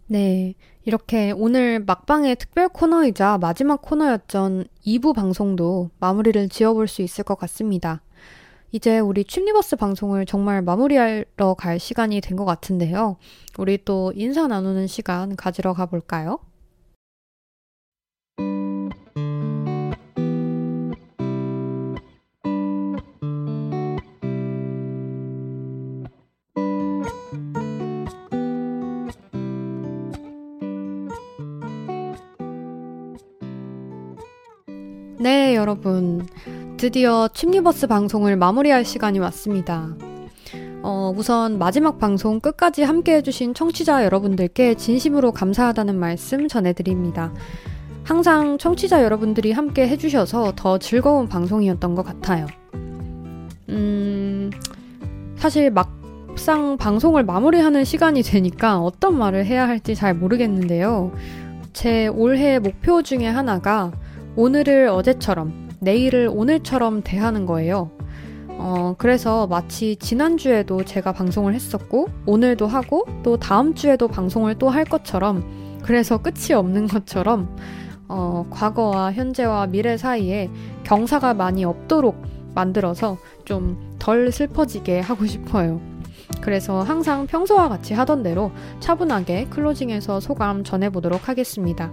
네. 이렇게 오늘 막방의 특별 코너이자 마지막 코너였던 2부 방송도 마무리를 지어볼 수 있을 것 같습니다. 이제 우리 춤니버스 방송을 정말 마무리하러 갈 시간이 된 것 같은데요. 우리 또 인사 나누는 시간 가지러 가볼까요? 여러분. 드디어 춤니버스 방송을 마무리할 시간이 왔습니다. 어, 우선 마지막 방송 끝까지 함께 해주신 청취자 여러분들께 진심으로 감사하다는 말씀 전해드립니다. 항상 청취자 여러분들이 함께 해주셔서 더 즐거운 방송이었던 것 같아요. 음, 사실 막상 방송을 마무리하는 시간이 되니까 어떤 말을 해야 할지 잘 모르겠는데요. 제 올해 목표 중에 하나가 오늘을 어제처럼 내일을 오늘처럼 대하는 거예요. 어, 그래서 마치 지난주에도 제가 방송을 했었고, 오늘도 하고, 또 다음 주에도 방송을 또 할 것처럼, 그래서 끝이 없는 것처럼, 어, 과거와 현재와 미래 사이에 경사가 많이 없도록 만들어서 좀 덜 슬퍼지게 하고 싶어요. 그래서 항상 평소와 같이 하던 대로 차분하게 클로징에서 소감 전해보도록 하겠습니다.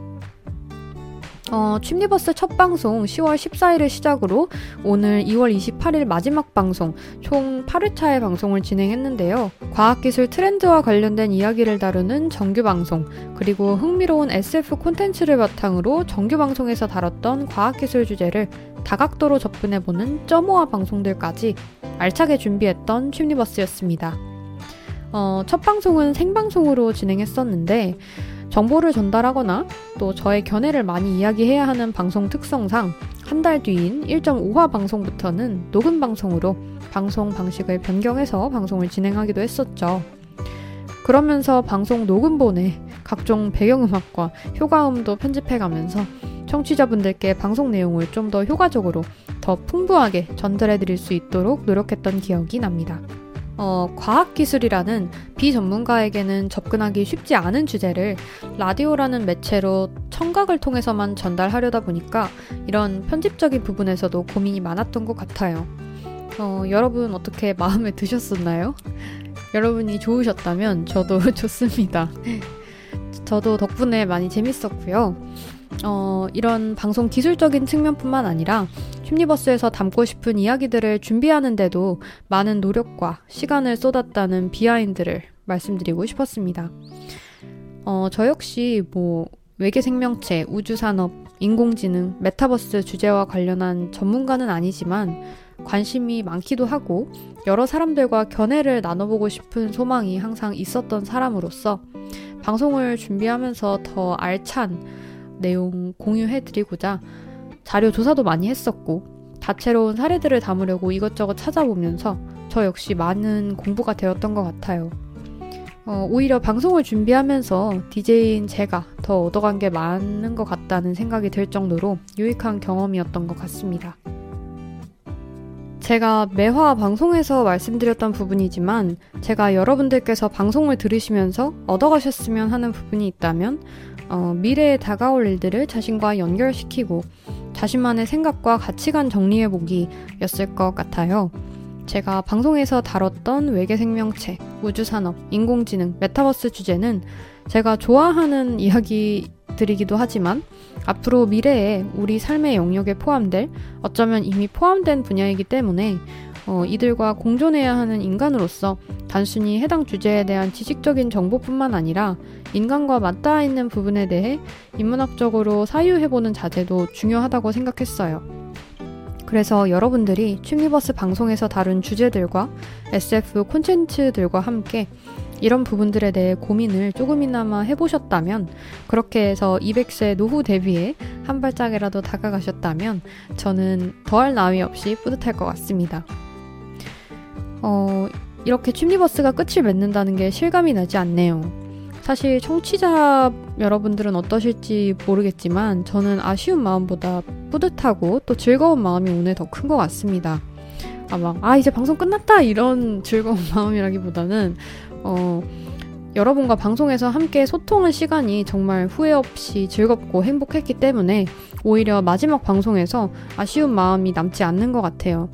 어, 춤리버스 첫 방송 10월 14일을 시작으로 오늘 2월 28일 마지막 방송 총 8회차의 방송을 진행했는데요. 과학기술 트렌드와 관련된 이야기를 다루는 정규 방송, 그리고 흥미로운 SF 콘텐츠를 바탕으로 정규 방송에서 다뤘던 과학기술 주제를 다각도로 접근해보는 점오와 방송들까지 알차게 준비했던 춤리버스였습니다. 어, 첫 방송은 생방송으로 진행했었는데 정보를 전달하거나 또 저의 견해를 많이 이야기해야 하는 방송 특성상 한 달 뒤인 1.5화 방송부터는 녹음 방송으로 방송 방식을 변경해서 방송을 진행하기도 했었죠. 그러면서 방송 녹음본에 각종 배경음악과 효과음도 편집해가면서 청취자분들께 방송 내용을 좀 더 효과적으로 더 풍부하게 전달해 드릴 수 있도록 노력했던 기억이 납니다. 어, 과학기술이라는 비전문가에게는 접근하기 쉽지 않은 주제를 라디오라는 매체로 청각을 통해서만 전달하려다 보니까 이런 편집적인 부분에서도 고민이 많았던 것 같아요. 어, 여러분 어떻게 마음에 드셨었나요? 여러분이 좋으셨다면 저도 좋습니다. 저도 덕분에 많이 재밌었고요. 어, 이런 방송 기술적인 측면뿐만 아니라 춤니버스에서 담고 싶은 이야기들을 준비하는데도 많은 노력과 시간을 쏟았다는 behind를 말씀드리고 싶었습니다. 어, 저 역시 뭐 외계 생명체, 우주산업, 인공지능, 메타버스 주제와 관련한 전문가는 아니지만 관심이 많기도 하고 여러 사람들과 견해를 나눠보고 싶은 소망이 항상 있었던 사람으로서 방송을 준비하면서 더 알찬 내용 공유해드리고자 자료 조사도 많이 했었고 다채로운 사례들을 담으려고 이것저것 찾아보면서 저 역시 많은 공부가 되었던 것 같아요. 어, 오히려 방송을 준비하면서 DJ인 제가 더 얻어간 게 많은 것 같다는 생각이 들 정도로 유익한 경험이었던 것 같습니다. 제가 매화 방송에서 말씀드렸던 부분이지만 제가 여러분들께서 방송을 들으시면서 얻어가셨으면 하는 부분이 있다면 어, 미래에 다가올 일들을 자신과 연결시키고 자신만의 생각과 가치관 정리해보기 였을 것 같아요. 제가 방송에서 다뤘던 외계 생명체, 우주산업, 인공지능, 메타버스 주제는 제가 좋아하는 이야기들이기도 하지만 앞으로 미래에 우리 삶의 영역에 포함될 어쩌면 이미 포함된 분야이기 때문에 어, 이들과 공존해야 하는 인간으로서 단순히 해당 주제에 대한 지식적인 정보뿐만 아니라 인간과 맞닿아 있는 부분에 대해 인문학적으로 사유해보는 자세도 중요하다고 생각했어요. 그래서 여러분들이 춤리버스 방송에서 다룬 주제들과 SF 콘텐츠들과 함께 이런 부분들에 대해 고민을 조금이나마 해보셨다면, 그렇게 해서 200세 노후 대비에 한 발짝이라도 다가가셨다면, 저는 더할 나위 없이 뿌듯할 것 같습니다. 어, 이렇게 춤리버스가 끝을 맺는다는 게 실감이 나지 않네요. 사실 청취자 여러분들은 어떠실지 모르겠지만 저는 아쉬운 마음보다 뿌듯하고 또 즐거운 마음이 오늘 더 큰 것 같습니다. 아, 막, 아, 이제 방송 끝났다! 이런 즐거운 마음이라기보다는, 어, 여러분과 방송에서 함께 소통한 시간이 정말 후회 없이 즐겁고 행복했기 때문에 오히려 마지막 방송에서 아쉬운 마음이 남지 않는 것 같아요.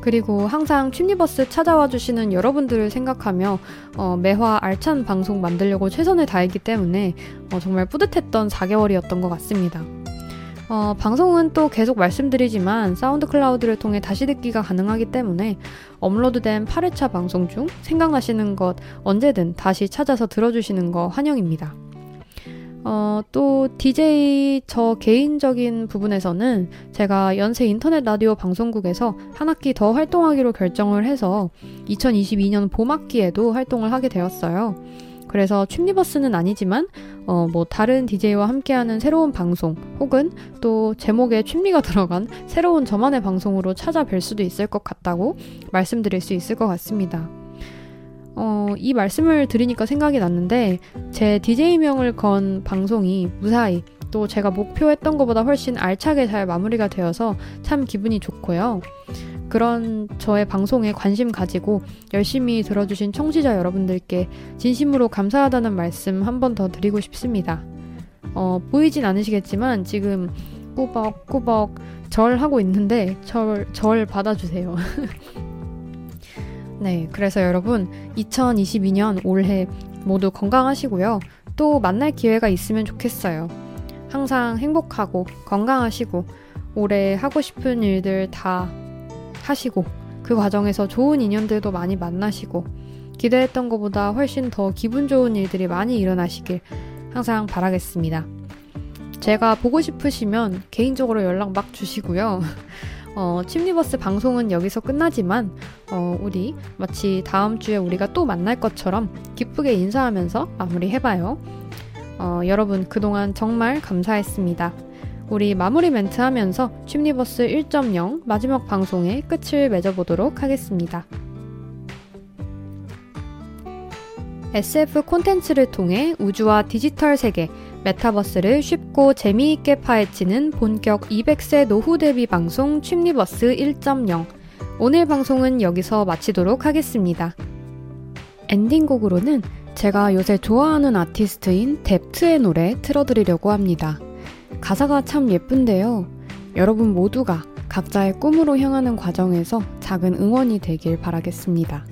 그리고 항상 춤니버스 찾아와 주시는 여러분들을 생각하며 어, 매화 알찬 방송 만들려고 최선을 다했기 때문에 어, 정말 뿌듯했던 4개월이었던 것 같습니다. 어, 방송은 또 계속 말씀드리지만 SoundCloud를 통해 다시 듣기가 가능하기 때문에 업로드된 8회차 방송 중 생각나시는 것 언제든 다시 찾아서 들어주시는 거 환영입니다. 어, 또 DJ 저 개인적인 부분에서는 제가 연세 인터넷 라디오 방송국에서 한 학기 더 활동하기로 결정을 해서 2022년 봄 학기에도 활동을 하게 되었어요. 그래서 춤리버스는 아니지만 어, 뭐 다른 DJ와 함께하는 새로운 방송 혹은 또 제목에 춤리가 들어간 새로운 저만의 방송으로 찾아뵐 수도 있을 것 같다고 말씀드릴 수 있을 것 같습니다. 어, 이 말씀을 드리니까 생각이 났는데 제 DJ명을 건 방송이 무사히 또 제가 목표했던 것보다 훨씬 알차게 잘 마무리가 되어서 참 기분이 좋고요. 그런 저의 방송에 관심 가지고 열심히 들어주신 청취자 여러분들께 진심으로 감사하다는 말씀 한 번 더 드리고 싶습니다. 어, 보이진 않으시겠지만 지금 꾸벅꾸벅 절 하고 있는데 절, 절 받아주세요. 네, 그래서 여러분 2022년 올해 모두 건강하시고요. 또 만날 기회가 있으면 좋겠어요. 항상 행복하고 건강하시고 올해 하고 싶은 일들 다 하시고 그 과정에서 좋은 인연들도 많이 만나시고 기대했던 것보다 훨씬 더 기분 좋은 일들이 많이 일어나시길 항상 바라겠습니다. 제가 보고 싶으시면 개인적으로 연락 막 주시고요. 어, 침리버스 방송은 여기서 끝나지만 어, 우리 마치 다음 주에 우리가 또 만날 것처럼 기쁘게 인사하면서 마무리해봐요. 어, 여러분 그동안 정말 감사했습니다. 우리 마무리 멘트 하면서 침리버스 1.0 마지막 방송의 끝을 맺어보도록 하겠습니다. SF 콘텐츠를 통해 우주와 디지털 세계, 메타버스를 쉽고 재미있게 파헤치는 본격 200세 노후 대비 방송 취미버스 1.0. 오늘 방송은 여기서 마치도록 하겠습니다. 엔딩곡으로는 제가 요새 좋아하는 아티스트인 뎁트의 노래 틀어드리려고 합니다. 가사가 참 예쁜데요. 여러분 모두가 각자의 꿈으로 향하는 과정에서 작은 응원이 되길 바라겠습니다.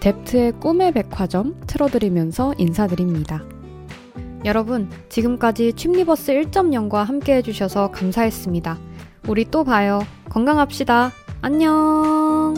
뎁트의 꿈의 백화점 틀어드리면서 인사드립니다. 여러분, 지금까지 취미버스 1.0과 함께 해주셔서 감사했습니다. 우리 또 봐요. 건강합시다. 안녕!